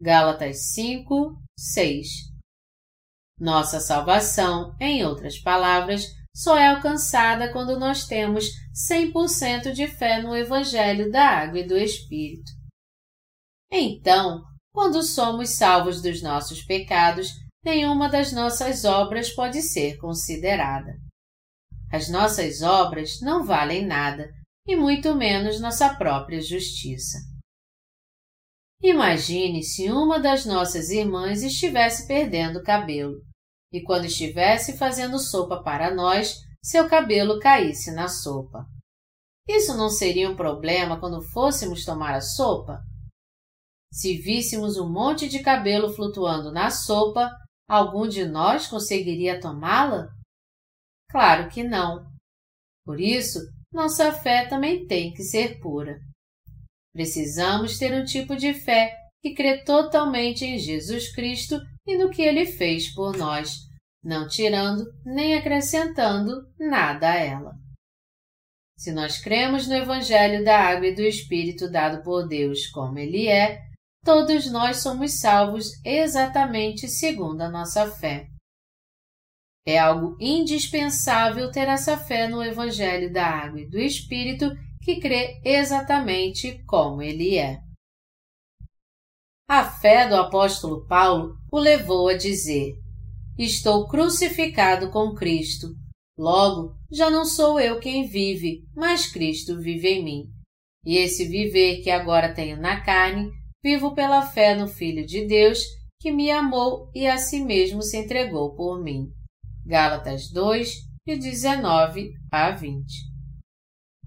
Gálatas 5, 6 Nossa salvação, em outras palavras, só é alcançada quando nós temos 100% de fé no Evangelho da Água e do Espírito. Então, quando somos salvos dos nossos pecados, nenhuma das nossas obras pode ser considerada. As nossas obras não valem nada, e muito menos nossa própria justiça. Imagine se uma das nossas irmãs estivesse perdendo cabelo, e quando estivesse fazendo sopa para nós, seu cabelo caísse na sopa. Isso não seria um problema quando fôssemos tomar a sopa? Se víssemos um monte de cabelo flutuando na sopa, algum de nós conseguiria tomá-la? Claro que não. Por isso, nossa fé também tem que ser pura. Precisamos ter um tipo de fé que crê totalmente em Jesus Cristo e no que ele fez por nós, não tirando nem acrescentando nada a ela. Se nós cremos no Evangelho da Água e do Espírito dado por Deus como ele é, todos nós somos salvos exatamente segundo a nossa fé. É algo indispensável ter essa fé no Evangelho da Água e do Espírito que crê exatamente como ele é. A fé do apóstolo Paulo o levou a dizer: Estou crucificado com Cristo. Logo, já não sou eu quem vive, mas Cristo vive em mim. E esse viver que agora tenho na carne, vivo pela fé no Filho de Deus, que me amou e a si mesmo se entregou por mim. Gálatas 2, de 19 a 20.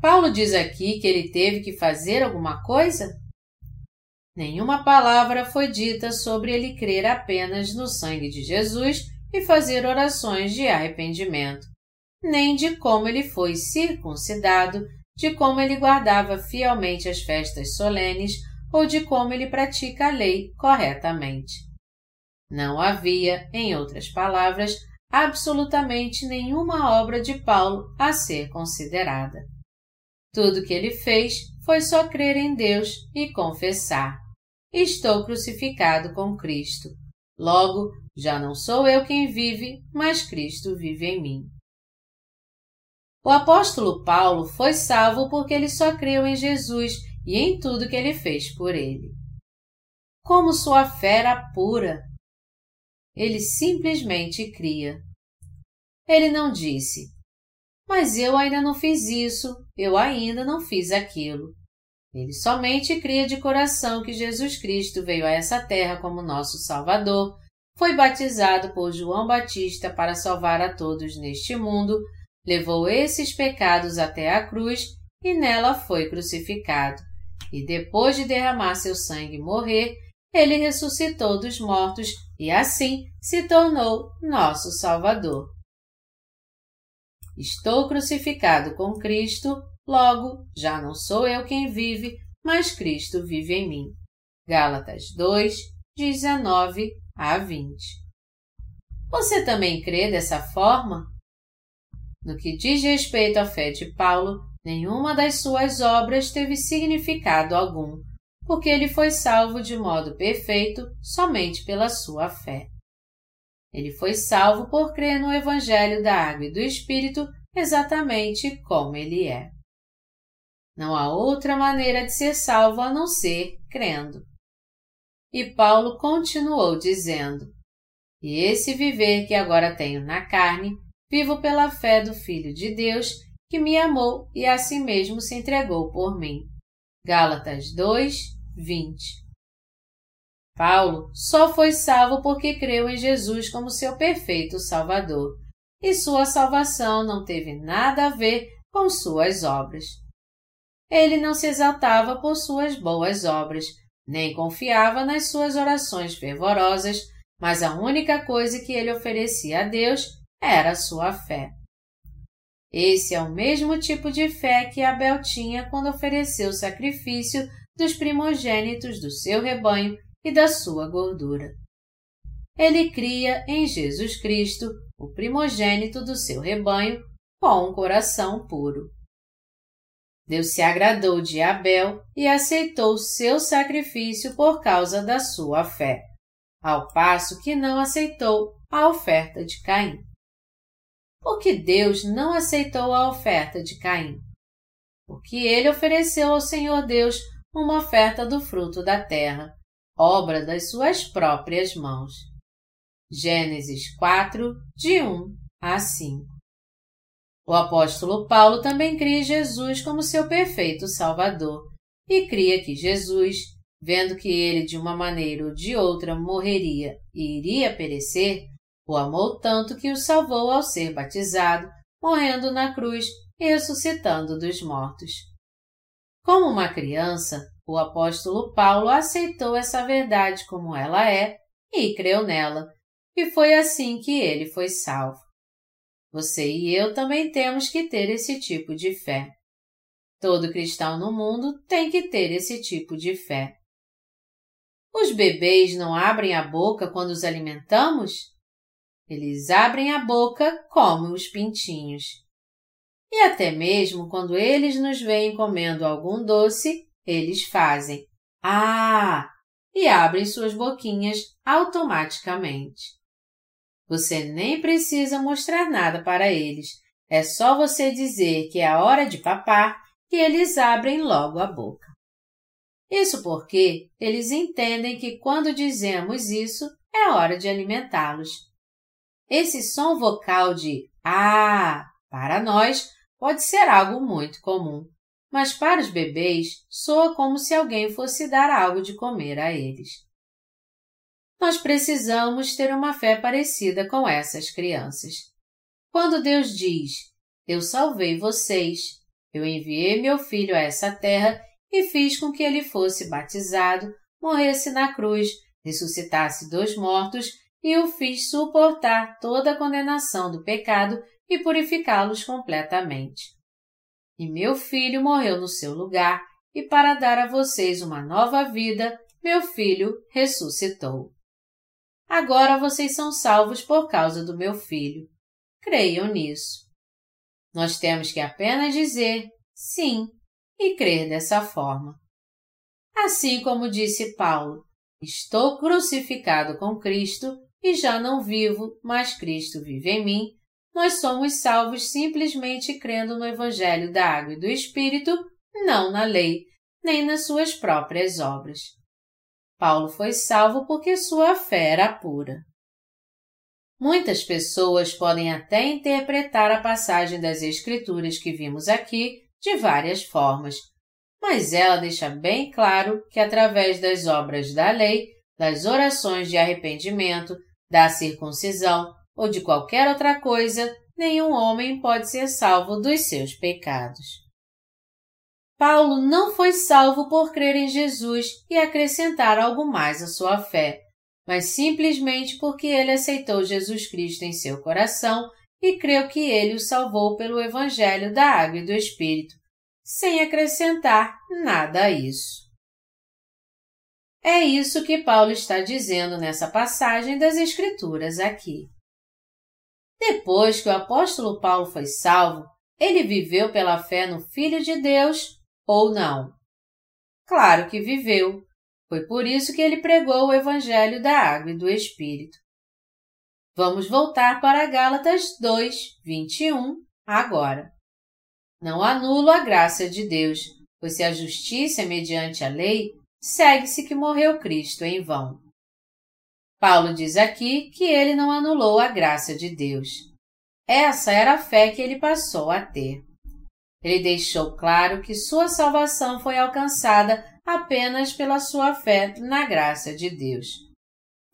Paulo diz aqui que ele teve que fazer alguma coisa? Nenhuma palavra foi dita sobre ele crer apenas no sangue de Jesus e fazer orações de arrependimento, nem de como ele foi circuncidado, de como ele guardava fielmente as festas solenes ou de como ele pratica a lei corretamente. Não havia, em outras palavras, absolutamente nenhuma obra de Paulo a ser considerada. Tudo que ele fez foi só crer em Deus e confessar: Estou crucificado com Cristo. Logo, já não sou eu quem vive, mas Cristo vive em mim. O apóstolo Paulo foi salvo porque ele só creu em Jesus e em tudo que ele fez por ele. Como sua fé era pura, ele simplesmente cria. Ele não disse, mas eu ainda não fiz isso, eu ainda não fiz aquilo. Ele somente cria de coração que Jesus Cristo veio a essa terra como nosso Salvador, foi batizado por João Batista para salvar a todos neste mundo, levou esses pecados até a cruz e nela foi crucificado. E depois de derramar seu sangue e morrer, ele ressuscitou dos mortos e assim se tornou nosso Salvador. Estou crucificado com Cristo, logo já não sou eu quem vive, mas Cristo vive em mim. Gálatas 2, 19 a 20. Você também crê dessa forma? No que diz respeito à fé de Paulo, nenhuma das suas obras teve significado algum, porque ele foi salvo de modo perfeito somente pela sua fé. Ele foi salvo por crer no Evangelho da Água e do Espírito exatamente como ele é. Não há outra maneira de ser salvo a não ser crendo. E Paulo continuou dizendo: E esse viver que agora tenho na carne, vivo pela fé do Filho de Deus, que me amou e a si mesmo se entregou por mim. Gálatas 2, 20. Paulo só foi salvo porque creu em Jesus como seu perfeito Salvador, e sua salvação não teve nada a ver com suas obras. Ele não se exaltava por suas boas obras, nem confiava nas suas orações fervorosas, mas a única coisa que ele oferecia a Deus era a sua fé. Esse é o mesmo tipo de fé que Abel tinha quando ofereceu o sacrifício dos primogênitos do seu rebanho e da sua gordura. Ele cria em Jesus Cristo, o primogênito do seu rebanho, com um coração puro. Deus se agradou de Abel e aceitou seu sacrifício por causa da sua fé, ao passo que não aceitou a oferta de Caim. Por que Deus não aceitou a oferta de Caim? Porque ele ofereceu ao Senhor Deus uma oferta do fruto da terra, obra das suas próprias mãos. Gênesis 4, de 1 a 5. O apóstolo Paulo também cria Jesus como seu perfeito Salvador e cria que Jesus, vendo que ele de uma maneira ou de outra morreria e iria perecer, o amou tanto que o salvou ao ser batizado, morrendo na cruz e ressuscitando dos mortos. Como uma criança, o apóstolo Paulo aceitou essa verdade como ela é e creu nela, e foi assim que ele foi salvo. Você e eu também temos que ter esse tipo de fé. Todo cristão no mundo tem que ter esse tipo de fé. Os bebês não abrem a boca quando os alimentamos? Eles abrem a boca como os pintinhos. E até mesmo quando eles nos veem comendo algum doce, eles fazem Ah! e abrem suas boquinhas automaticamente. Você nem precisa mostrar nada para eles. É só você dizer que é a hora de papar que eles abrem logo a boca. Isso porque eles entendem que quando dizemos isso, é hora de alimentá-los. Esse som vocal de ah para nós pode ser algo muito comum, mas para os bebês soa como se alguém fosse dar algo de comer a eles. Nós precisamos ter uma fé parecida com essas crianças. Quando Deus diz: Eu salvei vocês, eu enviei meu filho a essa terra e fiz com que ele fosse batizado, morresse na cruz, ressuscitasse dos mortos e o fiz suportar toda a condenação do pecado e purificá-los completamente. E meu filho morreu no seu lugar, e para dar a vocês uma nova vida, meu filho ressuscitou. Agora vocês são salvos por causa do meu filho. Creiam nisso. Nós temos que apenas dizer sim e crer dessa forma. Assim como disse Paulo, estou crucificado com Cristo e já não vivo, mas Cristo vive em mim, nós somos salvos simplesmente crendo no Evangelho da Água e do Espírito, não na lei, nem nas suas próprias obras. Paulo foi salvo porque sua fé era pura. Muitas pessoas podem até interpretar a passagem das Escrituras que vimos aqui de várias formas, mas ela deixa bem claro que através das obras da lei, das orações de arrependimento, da circuncisão ou de qualquer outra coisa, nenhum homem pode ser salvo dos seus pecados. Paulo não foi salvo por crer em Jesus e acrescentar algo mais à sua fé, mas simplesmente porque ele aceitou Jesus Cristo em seu coração e creu que ele o salvou pelo Evangelho da Água e do Espírito, sem acrescentar nada a isso. É isso que Paulo está dizendo nessa passagem das Escrituras aqui. Depois que o apóstolo Paulo foi salvo, ele viveu pela fé no Filho de Deus ou não? Claro que viveu. Foi por isso que ele pregou o Evangelho da Água e do Espírito. Vamos voltar para Gálatas 2, 21, agora. Não anulo a graça de Deus, pois se a justiça é mediante a lei, segue-se que morreu Cristo em vão. Paulo diz aqui que ele não anulou a graça de Deus. Essa era a fé que ele passou a ter. Ele deixou claro que sua salvação foi alcançada apenas pela sua fé na graça de Deus.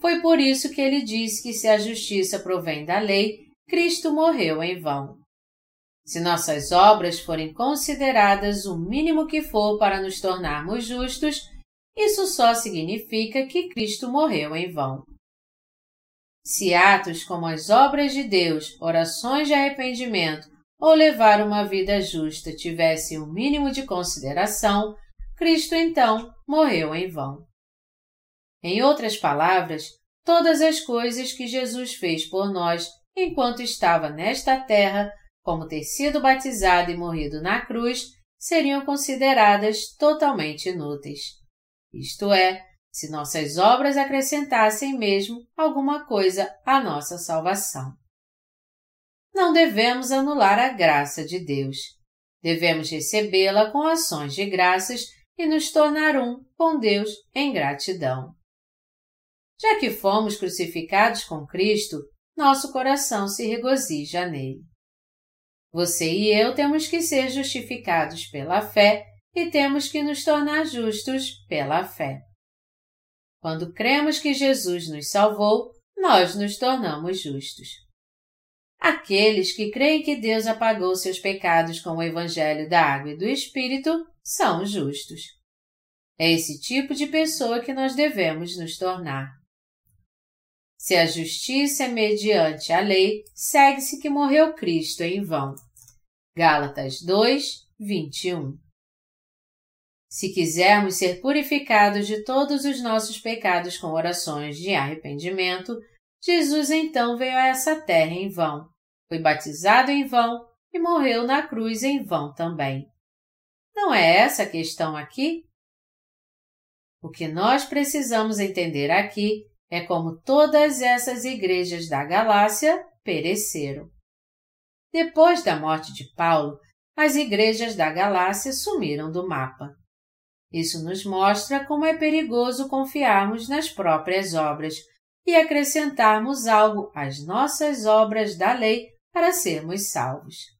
Foi por isso que ele diz que se a justiça provém da lei, Cristo morreu em vão. Se nossas obras forem consideradas o mínimo que for para nos tornarmos justos, isso só significa que Cristo morreu em vão. Se atos como as obras de Deus, orações de arrependimento ou levar uma vida justa tivesse um mínimo de consideração, Cristo então morreu em vão. Em outras palavras, todas as coisas que Jesus fez por nós enquanto estava nesta terra, como ter sido batizado e morrido na cruz, seriam consideradas totalmente inúteis. Isto é, se nossas obras acrescentassem mesmo alguma coisa à nossa salvação. Não devemos anular a graça de Deus. Devemos recebê-la com ações de graças e nos tornar um com Deus em gratidão. Já que fomos crucificados com Cristo, nosso coração se regozija nele. Você e eu temos que ser justificados pela fé e temos que nos tornar justos pela fé. Quando cremos que Jesus nos salvou, nós nos tornamos justos. Aqueles que creem que Deus apagou seus pecados com o Evangelho da Água e do Espírito são justos. É esse tipo de pessoa que nós devemos nos tornar. Se a justiça é mediante a lei, segue-se que morreu Cristo em vão. Gálatas 2, 21. Se quisermos ser purificados de todos os nossos pecados com orações de arrependimento, Jesus então veio a essa terra em vão, foi batizado em vão e morreu na cruz em vão também. Não é essa a questão aqui? O que nós precisamos entender aqui é como todas essas igrejas da Galácia pereceram. Depois da morte de Paulo, as igrejas da Galácia sumiram do mapa. Isso nos mostra como é perigoso confiarmos nas próprias obras e acrescentarmos algo às nossas obras da lei para sermos salvos.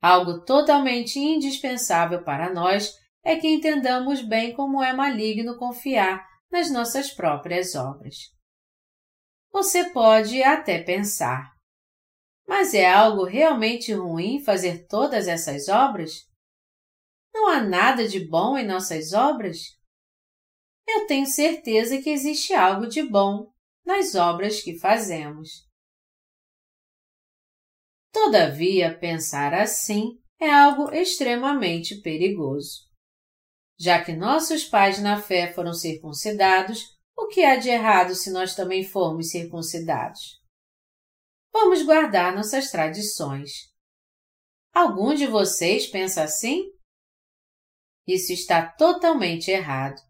Algo totalmente indispensável para nós é que entendamos bem como é maligno confiar nas nossas próprias obras. Você pode até pensar, mas é algo realmente ruim fazer todas essas obras? Não há nada de bom em nossas obras? Eu tenho certeza que existe algo de bom nas obras que fazemos. Todavia, pensar assim é algo extremamente perigoso. Já que nossos pais na fé foram circuncidados, o que há de errado se nós também formos circuncidados? Vamos guardar nossas tradições. Algum de vocês pensa assim? Isso está totalmente errado.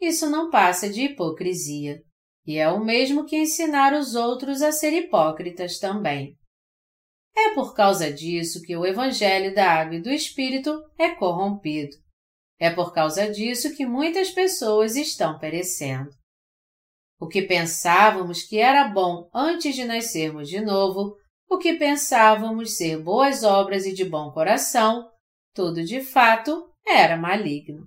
Isso não passa de hipocrisia. E é o mesmo que ensinar os outros a ser hipócritas também. É por causa disso que o Evangelho da Água e do Espírito é corrompido. É por causa disso que muitas pessoas estão perecendo. O que pensávamos que era bom antes de nascermos de novo, o que pensávamos ser boas obras e de bom coração, tudo de fato era maligno.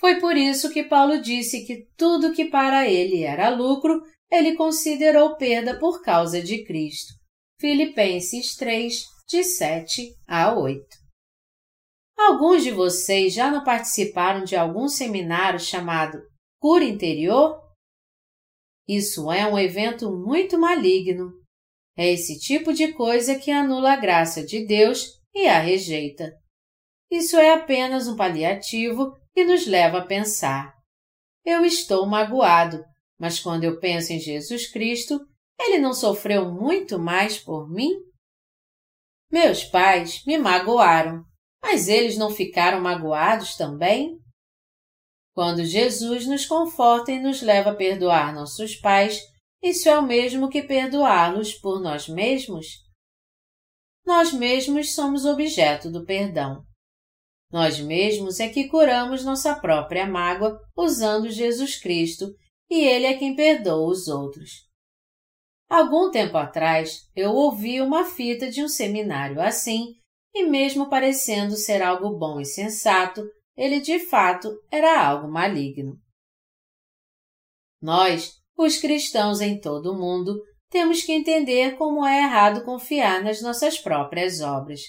Foi por isso que Paulo disse que tudo que para ele era lucro, ele considerou perda por causa de Cristo. Filipenses 3, de 7 a 8. Alguns de vocês já não participaram de algum seminário chamado Cura Interior? Isso é um evento muito maligno. É esse tipo de coisa que anula a graça de Deus e a rejeita. Isso é apenas um paliativo que nos leva a pensar. Eu estou magoado, mas quando eu penso em Jesus Cristo, ele não sofreu muito mais por mim? Meus pais me magoaram mas eles não ficaram magoados também? Quando Jesus nos conforta e nos leva a perdoar nossos pais, isso é o mesmo que perdoá-los por nós mesmos? Nós mesmos somos objeto do perdão. Nós mesmos é que curamos nossa própria mágoa usando Jesus Cristo e Ele é quem perdoa os outros. Algum tempo atrás, eu ouvi uma fita de um seminário assim e mesmo parecendo ser algo bom e sensato, ele de fato era algo maligno. Nós, os cristãos em todo o mundo, temos que entender como é errado confiar nas nossas próprias obras.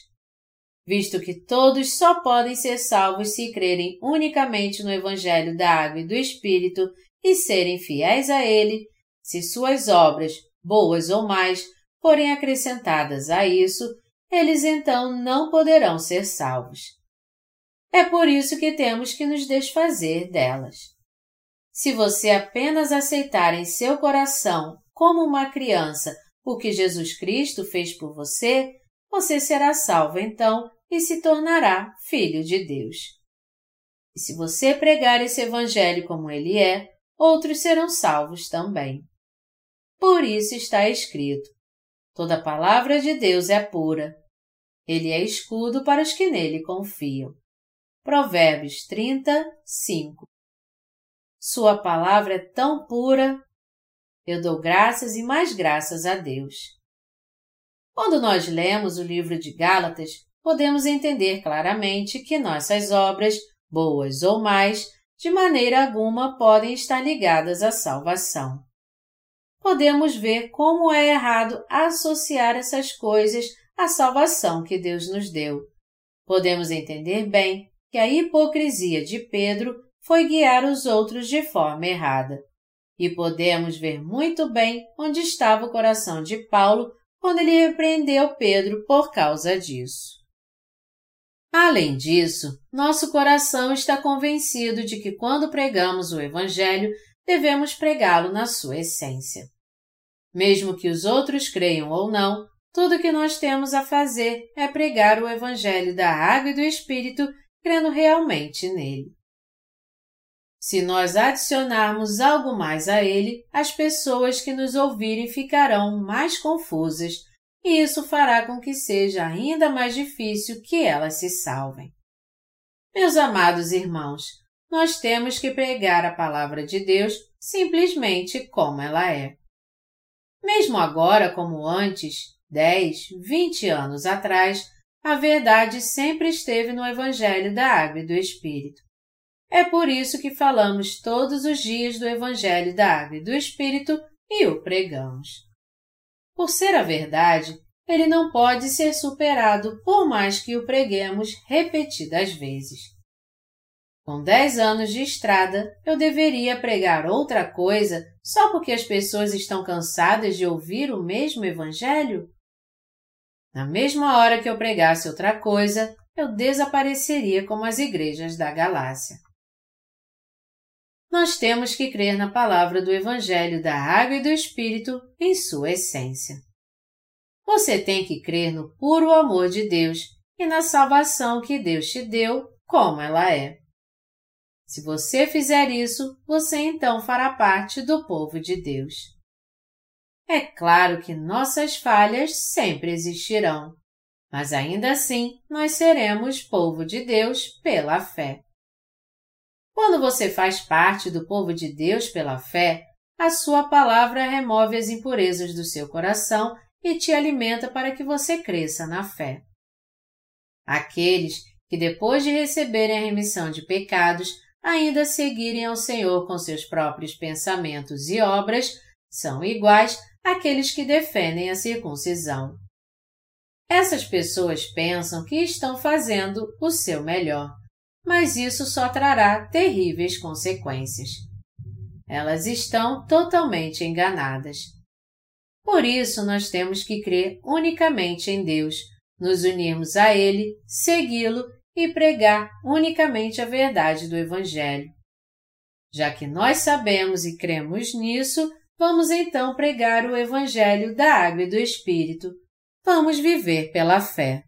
Visto que todos só podem ser salvos se crerem unicamente no Evangelho da Água e do Espírito e serem fiéis a ele, se suas obras, boas ou mais, forem acrescentadas a isso, eles então não poderão ser salvos. É por isso que temos que nos desfazer delas. Se você apenas aceitar em seu coração, como uma criança, o que Jesus Cristo fez por você, você será salvo então e se tornará filho de Deus. E se você pregar esse Evangelho como ele é, outros serão salvos também. Por isso está escrito: toda palavra de Deus é pura. Ele é escudo para os que nele confiam. Provérbios 30, 5 Sua palavra é tão pura. Eu dou graças e mais graças a Deus. Quando nós lemos o livro de Gálatas, podemos entender claramente que nossas obras, boas ou mais, de maneira alguma podem estar ligadas à salvação. Podemos ver como é errado associar essas coisas à salvação que Deus nos deu. Podemos entender bem que a hipocrisia de Pedro foi guiar os outros de forma errada. E podemos ver muito bem onde estava o coração de Paulo quando ele repreendeu Pedro por causa disso. Além disso, nosso coração está convencido de que quando pregamos o Evangelho, devemos pregá-lo na sua essência. Mesmo que os outros creiam ou não, tudo que nós temos a fazer é pregar o Evangelho da água e do Espírito crendo realmente nele. Se nós adicionarmos algo mais a ele, as pessoas que nos ouvirem ficarão mais confusas e isso fará com que seja ainda mais difícil que elas se salvem. Meus amados irmãos, nós temos que pregar a palavra de Deus simplesmente como ela é. Mesmo agora, como antes, dez, vinte anos atrás, a verdade sempre esteve no Evangelho da Água e do Espírito. É por isso que falamos todos os dias do Evangelho da Água e do Espírito e o pregamos. Por ser a verdade, ele não pode ser superado por mais que o preguemos repetidas vezes. Com dez anos de estrada, eu deveria pregar outra coisa só porque as pessoas estão cansadas de ouvir o mesmo Evangelho? Na mesma hora que eu pregasse outra coisa, eu desapareceria como as igrejas da Galácia. Nós temos que crer na palavra do Evangelho da Água e do Espírito em sua essência. Você tem que crer no puro amor de Deus e na salvação que Deus te deu, como ela é. Se você fizer isso, você então fará parte do povo de Deus. É claro que nossas falhas sempre existirão, mas ainda assim nós seremos povo de Deus pela fé. Quando você faz parte do povo de Deus pela fé, a sua palavra remove as impurezas do seu coração e te alimenta para que você cresça na fé. Aqueles que, depois de receberem a remissão de pecados, ainda seguirem ao Senhor com seus próprios pensamentos e obras, são iguais àqueles que defendem a circuncisão. Essas pessoas pensam que estão fazendo o seu melhor, mas isso só trará terríveis consequências. Elas estão totalmente enganadas. Por isso, nós temos que crer unicamente em Deus, nos unirmos a Ele, segui-lo e pregar unicamente a verdade do Evangelho. Já que nós sabemos e cremos nisso, vamos então pregar o Evangelho da Água e do Espírito. Vamos viver pela fé.